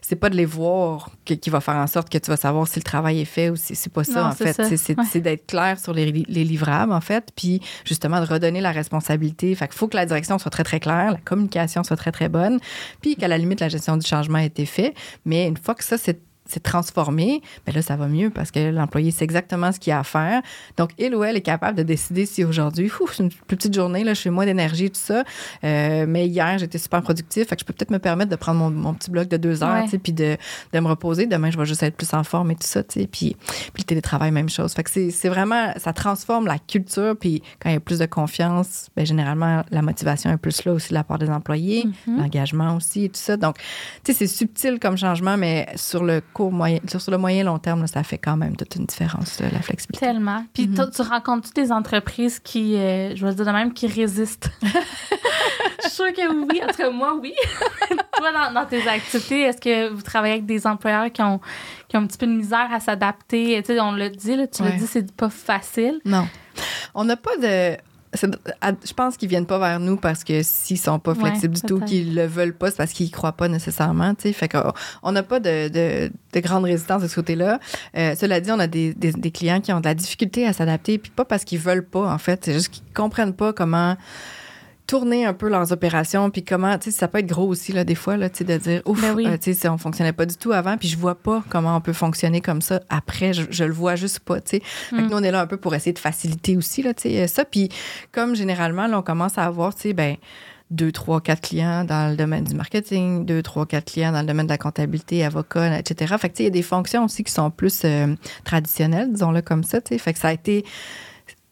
c'est pas de les voir qui va faire en sorte que tu vas savoir si le travail est fait ou si c'est pas ça, en fait. C'est d'être clair sur les, livrables, en fait, puis justement de redonner la responsabilité. Fait qu'il faut que la direction soit très, très claire, la communication soit très, très bonne, puis qu'à la limite, la gestion du changement ait été fait. Mais une fois que ça, c'est c'est transformé, mais ben là, ça va mieux parce que l'employé sait exactement ce qu'il a à faire. Donc, il ou elle est capable de décider si aujourd'hui, c'est une plus petite journée, là, je fais moins d'énergie, tout ça. Euh, mais hier, j'étais super productif. Fait que je peux peut-être me permettre de prendre mon, petit bloc de deux heures, puis de, de, me reposer. Demain, je vais juste être plus en forme et tout ça, Puis, puis le télétravail, même chose. Fait que c'est vraiment, ça transforme la culture. Puis quand il y a plus de confiance, ben, généralement, la motivation est plus là aussi de la part des employés, mm-hmm. l'engagement aussi et tout ça. Donc, tu sais, c'est subtil comme changement, mais sur le moyen, sur le moyen long terme, ça fait quand même toute une différence, la flexibilité. Tellement. Puis mm-hmm. tu rencontres-tu des entreprises qui, euh, je vais dire de même, qui résistent? (laughs) je suis sûre que oui. Entre moi, oui. (laughs) Toi, dans, tes activités, est-ce que vous travaillez avec des employeurs qui ont, qui ont un petit peu de misère à s'adapter? Tu sais, on l'a dit, là, tu l'as dit, c'est pas facile. Non. On n'a pas de je pense qu'ils viennent pas vers nous parce que s'ils sont pas flexibles du tout, qu'ils le veulent pas, c'est parce qu'ils y croient pas nécessairement. sais Fait qu'on n'a pas de, de, de, grande résistance de ce côté-là. Euh, cela dit, on a des, des, des, clients qui ont de la difficulté à s'adapter, puis pas parce qu'ils veulent pas, en fait. C'est juste qu'ils comprennent pas comment tourner un peu leurs opérations, puis comment, tu sais, ça peut être gros aussi, là, des fois, là, tu sais, de dire, ouf, ben euh, tu sais, on fonctionnait pas du tout avant, puis je vois pas comment on peut fonctionner comme ça après, je, le vois juste pas, tu sais. Mm. nous, on est là un peu pour essayer de faciliter aussi, là, tu sais, ça. Puis comme généralement, là, on commence à avoir, tu sais, ben deux, trois, quatre clients dans le domaine du marketing, deux, trois, quatre clients dans le domaine de la comptabilité, avocat, etc. Fait que, tu sais, il y a des fonctions aussi qui sont plus euh, traditionnelles, disons-le comme ça, tu sais. Fait que ça a été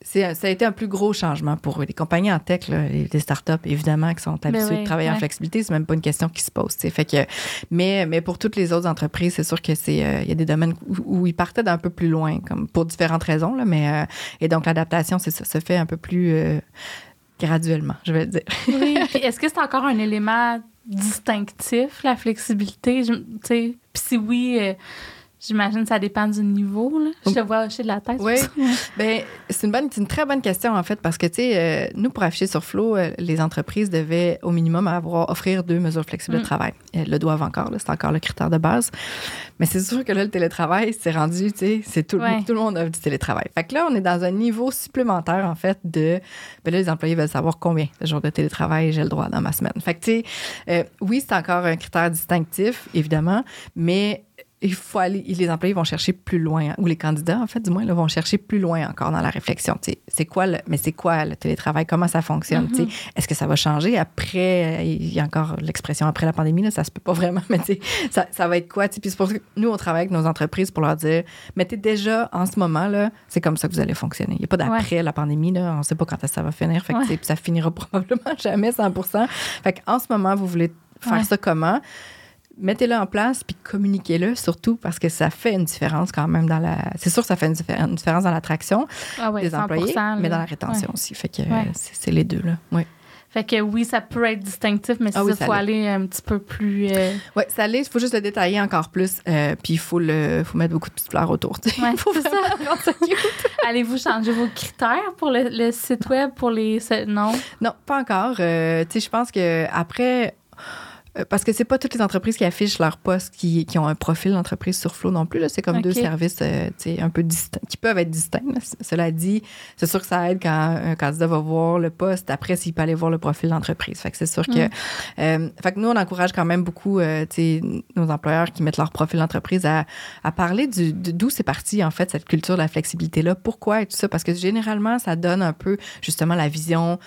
ça a été un plus gros changement pour eux. Les compagnies en tech, là, les, startups, évidemment, qui sont ben habituées de travailler en flexibilité, c'est même pas une question qui se pose. Fait que, mais, mais pour toutes les autres entreprises, c'est sûr que c'est euh, il y a des domaines où, ils partaient d'un peu plus loin, comme pour différentes raisons. Là, mais, euh, et donc, l'adaptation, c'est ça, se fait un peu plus euh, graduellement, je vais le dire. oui. (laughs) Est-ce que c'est encore un élément distinctif, la flexibilité? Puis si oui J'imagine que ça dépend du niveau. Là. Je te vois hocher de la tête. Oui. ben, c'est une, bonne, une très bonne question, en fait, parce que, tu sais, euh, nous, pour afficher sur Flow, euh, les entreprises devaient au minimum avoir, offrir deux mesures flexibles de mm. travail. Elles le doivent encore, c'est encore le critère de base. Mais c'est sûr que là, le télétravail, c'est rendu, tu sais, c'est tout, tout, le monde a du télétravail. Fait que là, on est dans un niveau supplémentaire, en fait, de. Ben là, les employés veulent savoir combien de jours de télétravail j'ai le droit dans ma semaine. Fait que, tu sais, euh, oui, c'est encore un critère distinctif, évidemment, mais il faut aller, les employés vont chercher plus loin, ou les candidats, en fait, du moins, là, vont chercher plus loin encore dans la réflexion. C'est quoi le, mais c'est quoi le télétravail? Comment ça fonctionne? Mm-hmm. Est-ce que ça va changer? Après? Il y a encore l'expression après la pandémie, là, ça se peut pas (laughs) vraiment, mais ça, ça va être quoi? Puis c'est pour ça que nous, on travaille avec nos entreprises pour leur dire, mettez déjà en ce moment, là, c'est comme ça que vous allez fonctionner. Il n'y a pas d'après la pandémie, là, on ne sait pas quand ça va finir. Fait que, ça finira (laughs) probablement jamais 100 Fait en ce moment, vous voulez faire ça comment? Mettez-le en place puis communiquez-le surtout parce que ça fait une différence quand même dans la. C'est sûr que ça fait une, différence dans l'attraction ah des employés, mais dans la rétention aussi. Fait que c'est les deux là. Oui. Fait que oui, ça peut être distinctif, mais ah il faut aller un petit peu plus. Euh, (laughs) Oui, ça l'est. Il faut juste le détailler encore plus. Euh, puis il faut, le, faut mettre beaucoup de petites fleurs autour. Ouais, (laughs) faut ça. ça (laughs) Allez-vous changer vos critères pour le, site web, pour les. Non? Non, pas encore. Euh, tu sais, je pense que après parce que c'est pas toutes les entreprises qui affichent leur poste qui, qui ont un profil d'entreprise sur Flow non plus. C'est comme deux services euh, un peu distincts, qui peuvent être distincts. Cela dit, c'est sûr que ça aide quand un candidat va voir le poste. Après, s'il peut aller voir le profil d'entreprise. Fait que c'est sûr que. Mm. Euh, fait que nous, on encourage quand même beaucoup nos employeurs qui mettent leur profil d'entreprise à, à, parler d'où c'est parti, en fait, cette culture de la flexibilité-là. Pourquoi et tout ça? Parce que généralement, ça donne un peu, justement, la vision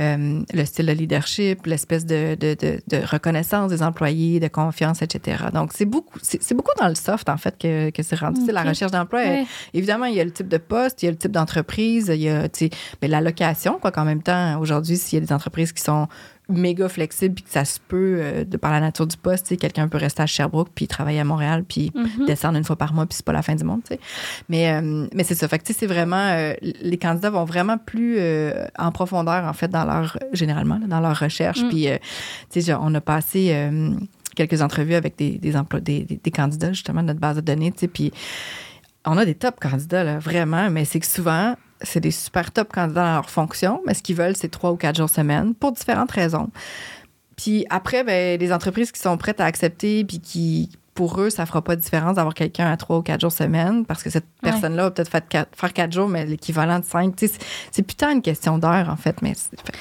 euh, le style de leadership, l'espèce de, de, de, reconnaissance des employés, de confiance, etc. Donc, c'est beaucoup, c'est beaucoup dans le soft, en fait, que, que c'est rendu. La recherche d'emploi, évidemment, il y a le type de poste, il y a le type d'entreprise, il y a mais la location, quoi, qu'en même temps, aujourd'hui, s'il y a des entreprises qui sont méga flexible puis que ça se peut, euh, de par la nature du poste, quelqu'un peut rester à Sherbrooke puis travailler à Montréal puis mhm. descendre une fois par mois puis c'est pas la fin du monde, sais. Mais, euh, mais c'est ça. Fait que, c'est vraiment, euh, les candidats vont vraiment plus en profondeur, en fait, dans leur, généralement, dans leur recherche. Mm. Puis, tu sais, on a passé quelques entrevues avec des, des, emplois, des, des, candidats, justement, de notre base de données, tu sais, puis on a des top candidats, là, vraiment, mais c'est que souvent, c'est des super top candidats dans leur fonction, mais ce qu'ils veulent, c'est trois ou quatre jours semaine pour différentes raisons. Puis après, ben, les entreprises qui sont prêtes à accepter puis qui pour eux, ça fera pas de différence d'avoir quelqu'un à trois ou quatre jours semaine parce que cette personne-là va peut-être faire quatre, jours, mais l'équivalent de cinq. C'est putain une question d'heure, en fait, mais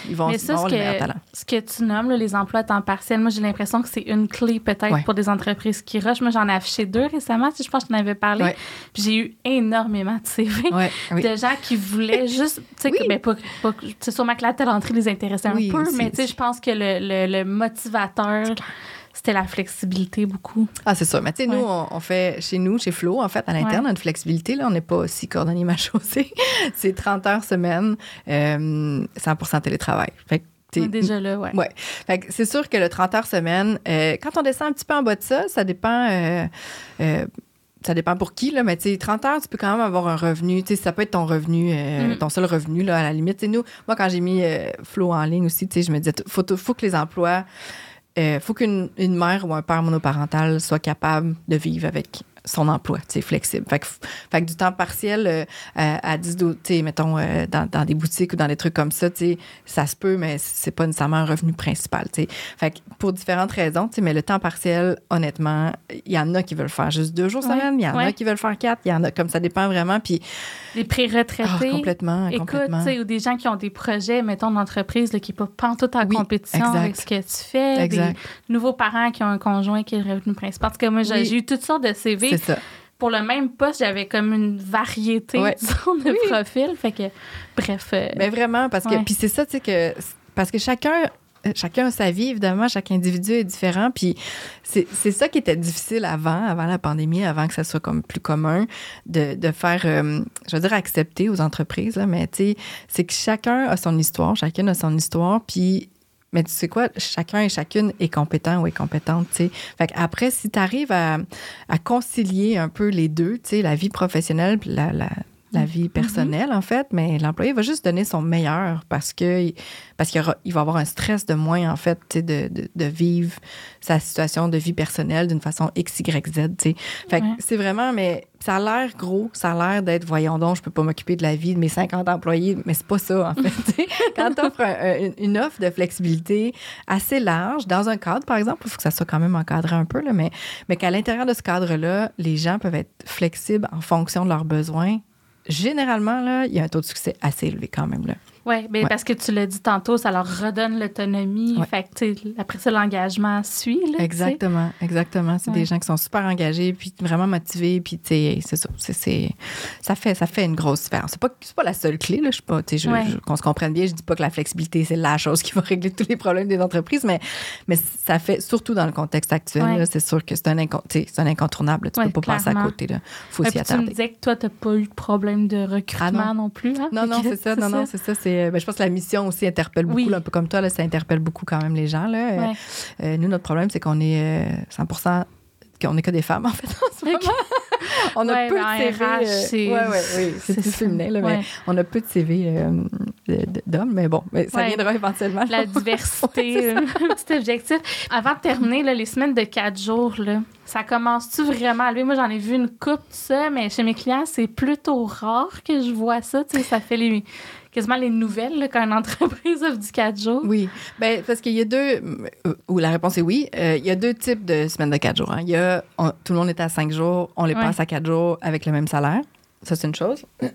ils vont, mais ça, avoir le talent. Ce que tu nommes, les emplois à temps partiel, moi, j'ai l'impression que c'est une clé peut-être pour des entreprises qui rushent. Moi, j'en ai affiché deux récemment, si je pense que je avais parlé. Puis j'ai eu énormément de CV de gens qui voulaient (laughs) juste, tu sais, ben, c'est sûrement que la telle entrée les intéressait un peu, mais tu sais, je pense que le, le, le motivateur c'était la flexibilité beaucoup. Ah, c'est ça. Mais tu sais, nous, on, fait chez nous, chez Flo, en fait, à l'interne, notre flexibilité, là, on n'est pas aussi cordonnier ma (laughs) chaussée. c'est 30 heures semaine, 100% euh, télétravail. Fait déjà là, ouais. Ouais. Fait que c'est sûr que le 30 heures semaine, euh, quand on descend un petit peu en bas de ça, ça dépend. Euh, ça dépend pour qui, là, mais tu sais, 30 heures, tu peux quand même avoir un revenu. Tu sais, ça peut être ton revenu, mm. ton seul revenu, là, à la limite. nous, moi, quand j'ai mis Flow en ligne aussi, tu sais, je me disais, faut, faut que les emplois euh, faut qu'une mère ou un père monoparental soit capable de vivre avec son emploi, c'est flexible. Fait que, fait que, du temps partiel euh, à 10 tu sais, mettons, euh, dans, dans, des boutiques ou dans des trucs comme ça, tu sais, ça se peut, mais c'est pas nécessairement un revenu principal, tu sais. Fait que pour différentes raisons, tu sais, mais le temps partiel, honnêtement, il y en a qui veulent faire juste deux jours semaine, il y en a qui veulent faire quatre, il y en a, comme ça dépend vraiment, puis... Les pré-retraités. Ah, complètement, Écoute, complètement. ou des gens qui ont des projets, mettons, d'entreprise qui ne pas tout en compétition avec ce que tu fais. Exact. Des nouveaux parents qui ont un conjoint qui est le revenu principal. Parce que moi, j'ai eu toutes sortes de CV pour le même poste, j'avais comme une variété de profils. Fait que, bref. Mais euh, ben, vraiment, parce que. Puis c'est ça, tu sais, que. Parce que chacun chacun a sa vie, évidemment, chaque individu est différent. Puis c'est ça qui était difficile avant, avant la pandémie, avant que ça soit comme plus commun, de, de faire, euh, je veux dire, accepter aux entreprises, là, mais tu sais, c'est que chacun a son histoire, chacun a son histoire, puis mais tu sais quoi, chacun et chacune est compétent ou est compétente, tu sais. Fait après, si tu arrives à, concilier un peu les deux, tu la vie professionnelle la, la mm. vie personnelle, en fait, mais l'employé va juste donner son meilleur parce que parce qu'il il va avoir un stress de moins, en fait, de, de, de, vivre sa situation de vie personnelle d'une façon X, Y, Z, Fait c'est vraiment, mais ça a l'air gros, ça a l'air d'être, voyons donc, je peux pas m'occuper de la vie de mes 50 employés, mais c'est pas ça, en fait. (laughs) Quand tu offres une offre de flexibilité assez large, dans un cadre, par exemple, il faut que ça soit quand même encadré un peu, là, mais, mais qu'à l'intérieur de ce cadre-là, les gens peuvent être flexibles en fonction de leurs besoins généralement, là, il y a un taux de succès assez élevé quand même. Là. Oui, mais parce que tu l'as dit tantôt, ça leur redonne l'autonomie. Fait que, après ça, l'engagement suit. Là, exactement, exactement. C'est des gens qui sont super engagés, puis vraiment motivés, puis c'est ça. C'est, ça, fait, ça fait une grosse différence. C'est pas, pas la seule clé, là. Je pas, je, qu'on se comprenne bien, je dis pas que la flexibilité, c'est la chose qui va régler tous les problèmes des entreprises, mais, mais ça fait, surtout dans le contexte actuel, c'est sûr que c'est un, un incontournable. Tu peux pas passer à côté. Il faut s'y attarder. Tu me disais que toi, tu n'as pas eu de problème de recrutement ah non. plus. Hein? Non, non, c'est ça. Non, non, c'est ça. Ben, je pense que la mission aussi interpelle beaucoup, un peu comme toi, là, ça interpelle beaucoup quand même les gens. Là. Euh, nous, notre problème, c'est qu'on est 100% euh, qu'on est que des femmes, en fait, en ce moment. on a peu de CV. Euh, ouais, ouais, oui, c'est plus féminin, là, mais on a peu de CV d'hommes, mais bon, mais ça viendra éventuellement. La (laughs) diversité, (laughs) petit objectif. Avant de terminer, là, les semaines de quatre jours, là, ça commence-tu vraiment à Moi, j'en ai vu une coupe, ça, mais chez mes clients, c'est plutôt rare que je vois ça. Tu sais, ça fait les quasiment les nouvelles là, quand une (laughs) entreprise offre du 4 jours. Oui. Ben, parce qu'il y a deux. euh, Ou la réponse est oui. Euh, il y a deux types de semaines de 4 jours. hein. Il y a. on- tout le monde est à 5 jours, on les Ouais. passe à 4 jours avec le même salaire. Ça, c'est une chose. (clears throat)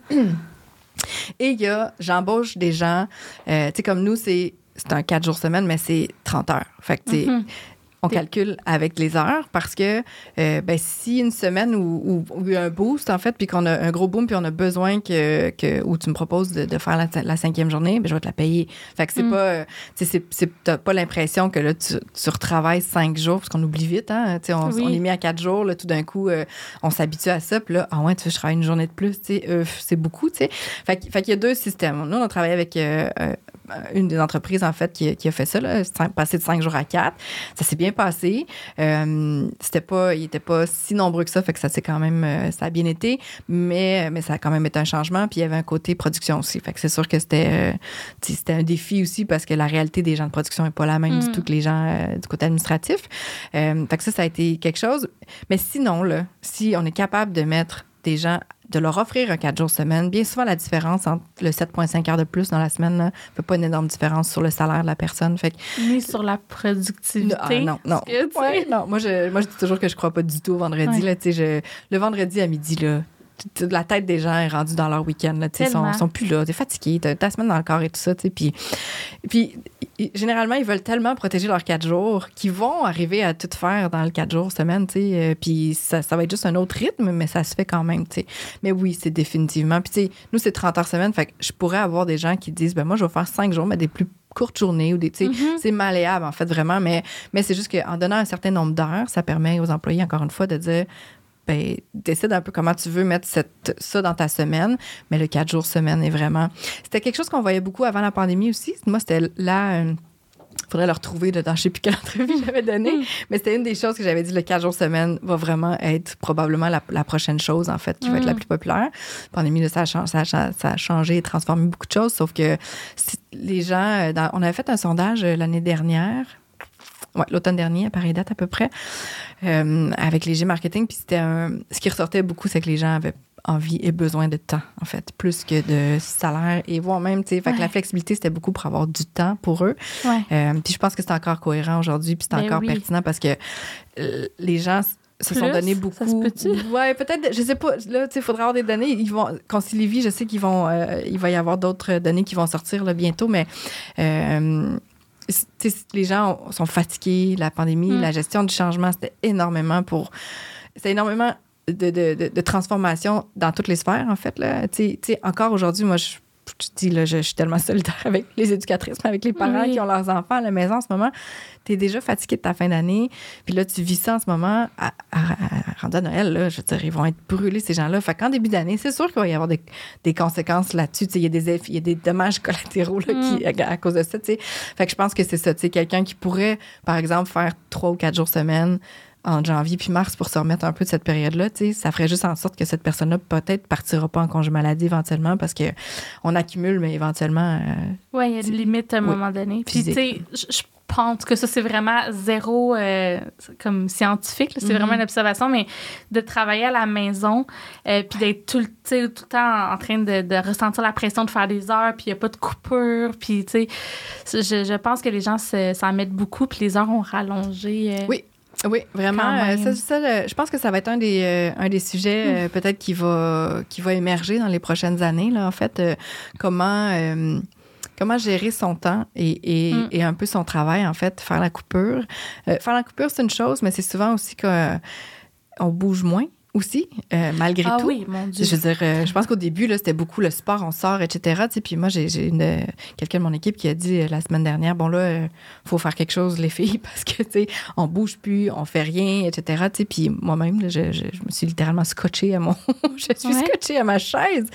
Et il y a. J'embauche des gens. euh, tu sais, comme nous, c'est. C'est un 4 jours semaine, mais c'est 30 heures. Fait que, tu sais, Mhm. On calcule avec les heures parce que euh, ben, si une semaine a un boost, en fait, puis qu'on a un gros boom, puis on a besoin que, que où tu me proposes de, de faire la, la cinquième journée, ben, je vais te la payer. Fait que c'est Mm. pas, euh, t'as pas l'impression que là, tu, tu retravailles cinq jours, parce qu'on oublie vite, hein. Tu sais, on, Oui. on est mis à quatre jours, là, tout d'un coup, euh, on s'habitue à ça, puis là, ah ouais, tu veux, je travaille une journée de plus, tu sais, euh, c'est beaucoup, tu sais. Fait, qu'il y a deux systèmes. Nous, on a travaillé avec une des entreprises, en fait, qui, qui a fait ça, là, passer de cinq jours à quatre. Ça s'est bien passé. Euh, c'était pas, il pas si nombreux que ça, fait que ça s'est quand même, euh, ça a bien été, mais, mais ça a quand même été un changement. Puis il y avait un côté production aussi. Fait que c'est sûr que c'était, euh, c'était un défi aussi parce que la réalité des gens de production n'est pas la même Mm. du tout que les gens euh, du côté administratif. Euh, fait que ça, ça a été quelque chose. Mais sinon, là, si on est capable de mettre des gens de leur offrir un 4 jours semaine, bien souvent la différence entre le 7,5 heures de plus dans la semaine ne fait pas une énorme différence sur le salaire de la personne. Fait que Ni sur la productivité. ah, non, non. Que, Ouais, moi je, moi, je dis toujours que je crois pas du tout au vendredi. Ouais. Là, je- le vendredi à midi, là, la tête des gens est rendue dans leur week-end. Ils sont, sont plus là. T'es fatigué, t'as ta semaine dans le corps et tout ça. Puis, puis généralement, ils veulent tellement protéger leurs quatre jours qu'ils vont arriver à tout faire dans le quatre jours semaine. euh, Puis ça, ça va être juste un autre rythme, mais ça se fait quand même. Mais oui, c'est définitivement. Puis nous, c'est 30 heures semaine. Fait que je pourrais avoir des gens qui disent, ben moi, je vais faire cinq jours, mais des plus courtes journées ou des, Mhm. c'est malléable, en fait, vraiment. Mais, mais c'est juste qu'en donnant un certain nombre d'heures, ça permet aux employés, encore une fois, de dire ben, décide un peu comment tu veux mettre cette, ça dans ta semaine. Mais le 4 jours semaine est vraiment. C'était quelque chose qu'on voyait beaucoup avant la pandémie aussi. Moi, c'était là. Il faudrait le retrouver dedans. Je sais plus quelle entrevue (laughs) j'avais donnée. Mais c'était une des choses que j'avais dit le 4 jours semaine va vraiment être probablement la, la prochaine chose, en fait, qui va être la Mm. plus populaire. La pandémie, là, ça, a, ça, a, cha- ça a changé et transformé beaucoup de choses. Sauf que si- les gens. euh, dans- on avait fait un sondage euh, l'année dernière. Ouais, l'automne dernier, à pareille date à peu près, euh, avec les G-Marketing. Puis c'était un. Ce qui ressortait beaucoup, c'est que les gens avaient envie et besoin de temps, en fait, plus que de salaire et voire même, tu sais, Ouais. la flexibilité, c'était beaucoup pour avoir du temps pour eux. Ouais. Euh, puis je pense que c'est encore cohérent aujourd'hui, puis c'est Ben encore oui. pertinent parce que euh, les gens se sont donné Ça beaucoup. se peut-tu? Ouais, peut-être, je sais pas. Là, tu sais, il faudra avoir des données. Ils vont, Concilivie, je sais qu'ils vont, euh, il va y avoir d'autres données qui vont sortir là, bientôt, mais euh, les gens ont- sont fatigués, la pandémie, Mm. la gestion du changement, c'était énormément pour. C'était énormément de, de, de, de transformation dans toutes les sphères, en fait. Là. Tu sais- tu sais, encore aujourd'hui, moi, je, je te dis, là, je, je suis tellement solidaire avec les éducatrices, mais avec les parents Oui. qui ont leurs enfants à la maison en ce moment. Tu es déjà fatigué de ta fin d'année, puis là, tu vis ça en ce moment. À, à, à- rendu à Noël, là, je veux dire, ils vont être brûlés, ces gens-là. Fait qu'en début d'année, c'est sûr qu'il va y avoir des, des conséquences là-dessus. Il y, a des y a des dommages (laughs) collatéraux là, qui, à, cause de ça. Fait que je pense que c'est ça. Quelqu'un qui pourrait, par exemple, faire trois ou quatre jours semaine en janvier puis mars pour se remettre un peu de cette période-là, ça ferait juste en sorte que cette personne-là peut-être partira pas en congé maladie éventuellement parce que on accumule, mais éventuellement. euh, Ouais, il y a une limite à un Oui. moment donné. Puis, tu sais, je- pense que ça, c'est vraiment zéro euh, comme scientifique. C'est Mhm. vraiment une observation, mais de travailler à la maison, euh, puis d'être tout, tout le temps en train de, de ressentir la pression de faire des heures, puis il n'y a pas de coupure. Puis, tu sais, je, je pense que les gens se- s'en mettent beaucoup, puis les heures ont rallongé. euh, Oui. Oui, vraiment. Euh, ça, je pense que ça va être un des, euh, un des sujets euh, peut-être qui va, qui va émerger dans les prochaines années. Là, en fait, euh, comment, comment gérer son temps et, et, Mm. et un peu son travail, en fait, faire la coupure. Faire la coupure, c'est une chose, mais c'est souvent aussi qu'on bouge moins aussi, euh, malgré Ah tout. oui, mon Dieu. Je veux dire, euh, je pense qu'au début, là, c'était beaucoup le sport, on sort, etc. Tu sais, puis moi, j'ai une, euh, quelqu'un de mon équipe qui a dit euh, la semaine dernière, bon là, il faut faire quelque chose, les filles, (laughs) parce que, tu sais, on bouge plus, on fait rien, etc. Tu sais, puis moi-même, je, je, je me suis littéralement scotchée à mon... (laughs) je suis Ouais. scotchée à ma chaise.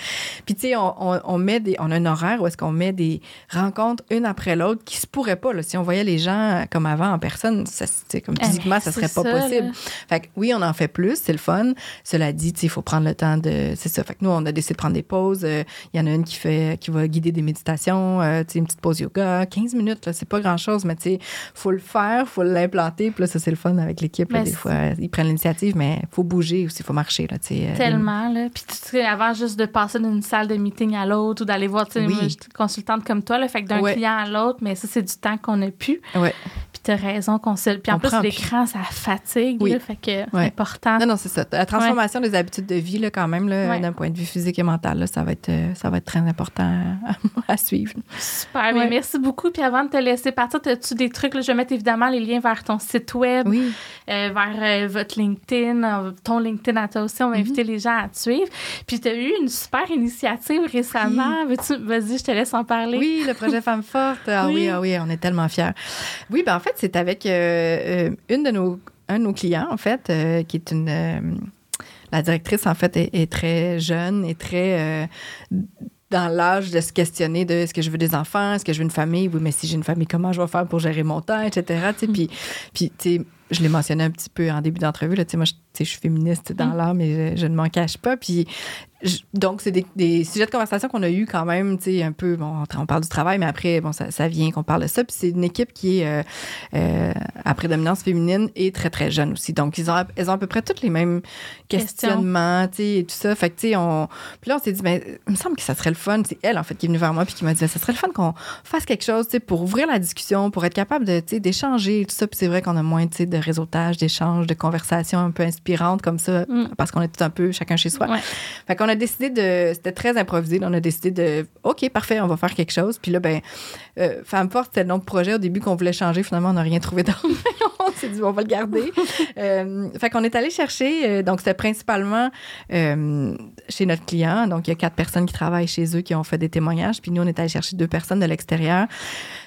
Puis, tu sais, on, on, on met des... On a un horaire où est-ce qu'on met des rencontres une après l'autre qui se pourraient pas, là. Si on voyait les gens comme avant en personne, ça, tu sais, comme Eh, physiquement, ça serait pas ça, possible. là. Fait que oui, on en fait plus, c'est le fun, cela dit, il faut prendre le temps de. C'est ça. Fait que nous, on a décidé de prendre des pauses. Euh, Il y en a une qui fait qui va guider des méditations, euh, tu une petite pause yoga, 15 minutes, c'est pas grand-chose, mais tu sais, faut le faire, faut l'implanter. Puis là, ça, c'est le fun avec l'équipe. Des fois, ils prennent l'initiative, mais faut bouger aussi, faut marcher, là, tu euh, Tellement, là. Puis tu sais, avant juste de passer d'une salle de meeting à l'autre ou d'aller voir, tu Oui. suis consultante comme toi, là, fait que d'un Ouais. client à l'autre, mais ça, c'est du temps qu'on a pu. Ouais. Puis t'as raison qu'on se... Puis en On plus, l'écran, ça fatigue, Oui. là, fait que Ouais. important. Non, non, c'est ça. Transformation des habitudes de vie, là, quand même, Ouais. d'un point de vue physique et mental, là, ça, va être, euh, ça va être très important à, (laughs) à suivre. Super, merci beaucoup. Puis avant de te laisser partir, as-tu des trucs? Là, je vais mettre évidemment les liens vers ton site web, Oui. euh, vers euh, votre LinkedIn, euh, ton LinkedIn à toi aussi. On va Mhm. inviter les gens à te suivre. Puis tu as eu une super initiative récemment. Vas-y, je te laisse en parler. Oui, le projet (laughs) Femmes Fortes. Ah oui. Oui. ah oui, on est tellement fiers. Oui, ben en fait, c'est avec euh, euh, une de nos, un de nos clients, en fait, euh, qui est une. euh, la directrice, en fait, est, est très jeune et très. euh, dans l'âge de se questionner de est-ce que je veux des enfants, est-ce que je veux une famille, oui, mais si j'ai une famille, comment je vais faire pour gérer mon temps, etc. Tu sais, Puis, puis tu sais, je l'ai mentionné un petit peu en début d'entrevue, là, tu sais, moi, je, tu sais, je suis féministe dans Mm. l'âme et je, je ne m'en cache pas. Puis, je- donc, c'est des, des sujets de conversation qu'on a eu quand même, tu sais, un peu, bon, on, parle du travail, mais après, bon, ça, ça vient qu'on parle de ça. Puis c'est une équipe qui est euh, euh, à prédominance féminine et très, très jeune aussi. Donc, ils ont, elles ont à peu près tous les mêmes questionnements, tu sais, et tout ça. Fait que, tu sais, on... Puis là, on s'est dit, ben, il me semble que ça serait le fun. C'est elle, en fait, qui est venue vers moi puis qui m'a dit, Ben, ça serait le fun qu'on fasse quelque chose, tu sais, pour ouvrir la discussion, pour être capable de, tu sais, d'échanger et tout ça. Puis c'est vrai qu'on a moins, tu sais, de réseautage, d'échanges, de conversations un peu inspirantes comme ça, Mm. parce qu'on est tout un peu chacun chez soi. Ouais. Fait qu'on a décidé de. C'était très improvisé. là, on a décidé de. OK, parfait, on va faire quelque chose. Puis là, ben, euh, Femme Forte, c'était le nom de projet au début qu'on voulait changer. Finalement, on n'a rien trouvé d'autre. (laughs) on s'est dit, on va le garder. (laughs) Euh, fait qu'on est allé chercher. euh, donc, c'était principalement euh, chez notre client. Donc, il y a quatre personnes qui travaillent chez eux qui ont fait des témoignages. Puis nous, on est allé chercher deux personnes de l'extérieur.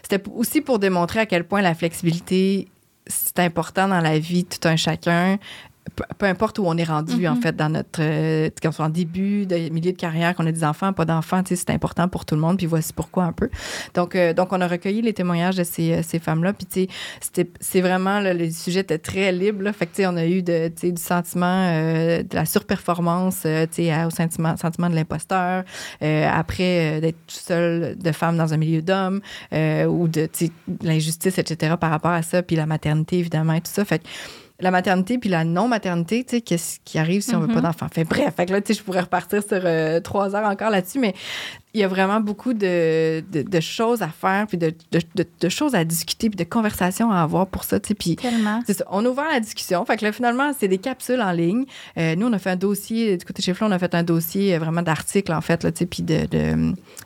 C'était aussi pour démontrer à quel point la flexibilité, c'est important dans la vie de tout un chacun. Peu, importe où on est rendu, en Mhm. fait, dans notre. euh, qu'on soit en début, de milieu de carrière, qu'on a des enfants, pas d'enfants, c'est important pour tout le monde. Puis voici pourquoi un peu. Donc, euh, donc on a recueilli les témoignages de ces, euh, ces femmes-là. Puis, tu sais, c'était- c'est vraiment, là, le sujet était très libre. Là. Fait que, tu sais, on a eu de, du sentiment euh, de la surperformance, tu sais, au sentiment, sentiment de l'imposteur. Après, d'être tout seul de femme dans un milieu d'hommes ou de, tu sais, de l'injustice, etc. par rapport à ça. Puis la maternité, évidemment, et tout ça. Fait que la maternité puis la non-maternité, tu sais, qu'est-ce qui arrive si on veut Mhm. pas d'enfant. Fait bref, fait que là, tu sais, je pourrais repartir sur euh, trois heures encore là-dessus, mais il y a vraiment beaucoup de, de, de choses à faire, puis de, de, choses à discuter, puis de conversations à avoir pour ça, tu sais. Puis Tellement. c'est ça. On a ouvert la discussion. Fait que là, finalement, c'est des capsules en ligne. Euh, nous, on a fait un dossier, du côté chez Flo, on a fait un dossier euh, vraiment d'articles, en fait, là, tu sais, puis de,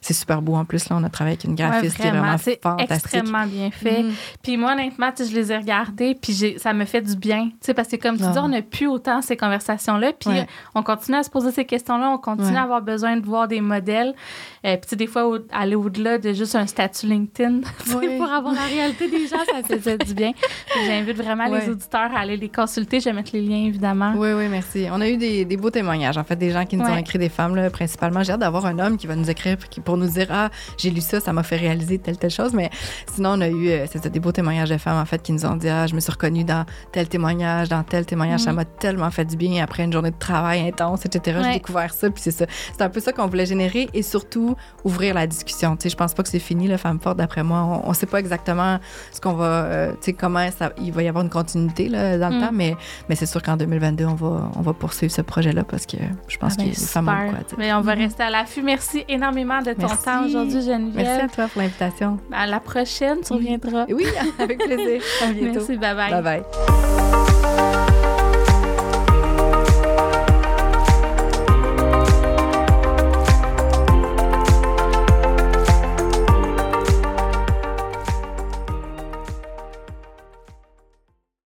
c'est super beau en plus, là. On a travaillé avec une Ouais, graphiste qui est vraiment c'est fantastique. extrêmement bien fait. Mhm. Puis moi, honnêtement, tu sais, je les ai regardés, puis ça me fait du bien. Tu sais, parce que comme tu Ah. dis, on n'a plus autant ces conversations-là, puis Ouais. on continue à se poser ces questions-là, on continue Ouais. à avoir besoin de voir des modèles. Euh, puis des fois, au- aller au-delà de juste un statut LinkedIn, (laughs) Ouais. pour avoir la réalité des gens, ça faisait du bien. J'invite vraiment les auditeurs à aller les consulter. Je vais mettre les liens, évidemment. Oui, oui, merci. On a eu des, des beaux témoignages, en fait, des gens qui nous ont écrit, des femmes, là, principalement. J'ai hâte d'avoir un homme qui va nous écrire pour, nous dire Ah, j'ai lu ça, ça m'a fait réaliser telle, telle chose. Mais sinon, on a eu euh, ça, des beaux témoignages de femmes, en fait, qui nous ont dit Ah, je me suis reconnue dans tel témoignage, dans tel témoignage, ça m'a tellement fait du bien après une journée de travail intense, etc. Ouais. J'ai découvert ça, puis c'est ça. C'est un peu ça qu'on voulait générer et surtout ouvrir la discussion. Tu sais, je pense pas que c'est fini, la femme forte, d'après moi. On, on sait pas exactement ce qu'on va, euh, tu sais, comment ça, il va y avoir une continuité là, dans le Mm. temps, mais, mais c'est sûr qu'en 2022, on va, on va poursuivre ce projet-là parce que je pense Ah ben, que ont super. quoi. Mais on va Mhm. rester à l'affût. Merci énormément de ton Merci. temps aujourd'hui, Geneviève. Merci à toi pour l'invitation. À la prochaine, tu reviendras. Oui, (laughs) avec plaisir. À bientôt. Merci, bye bye. Bye bye.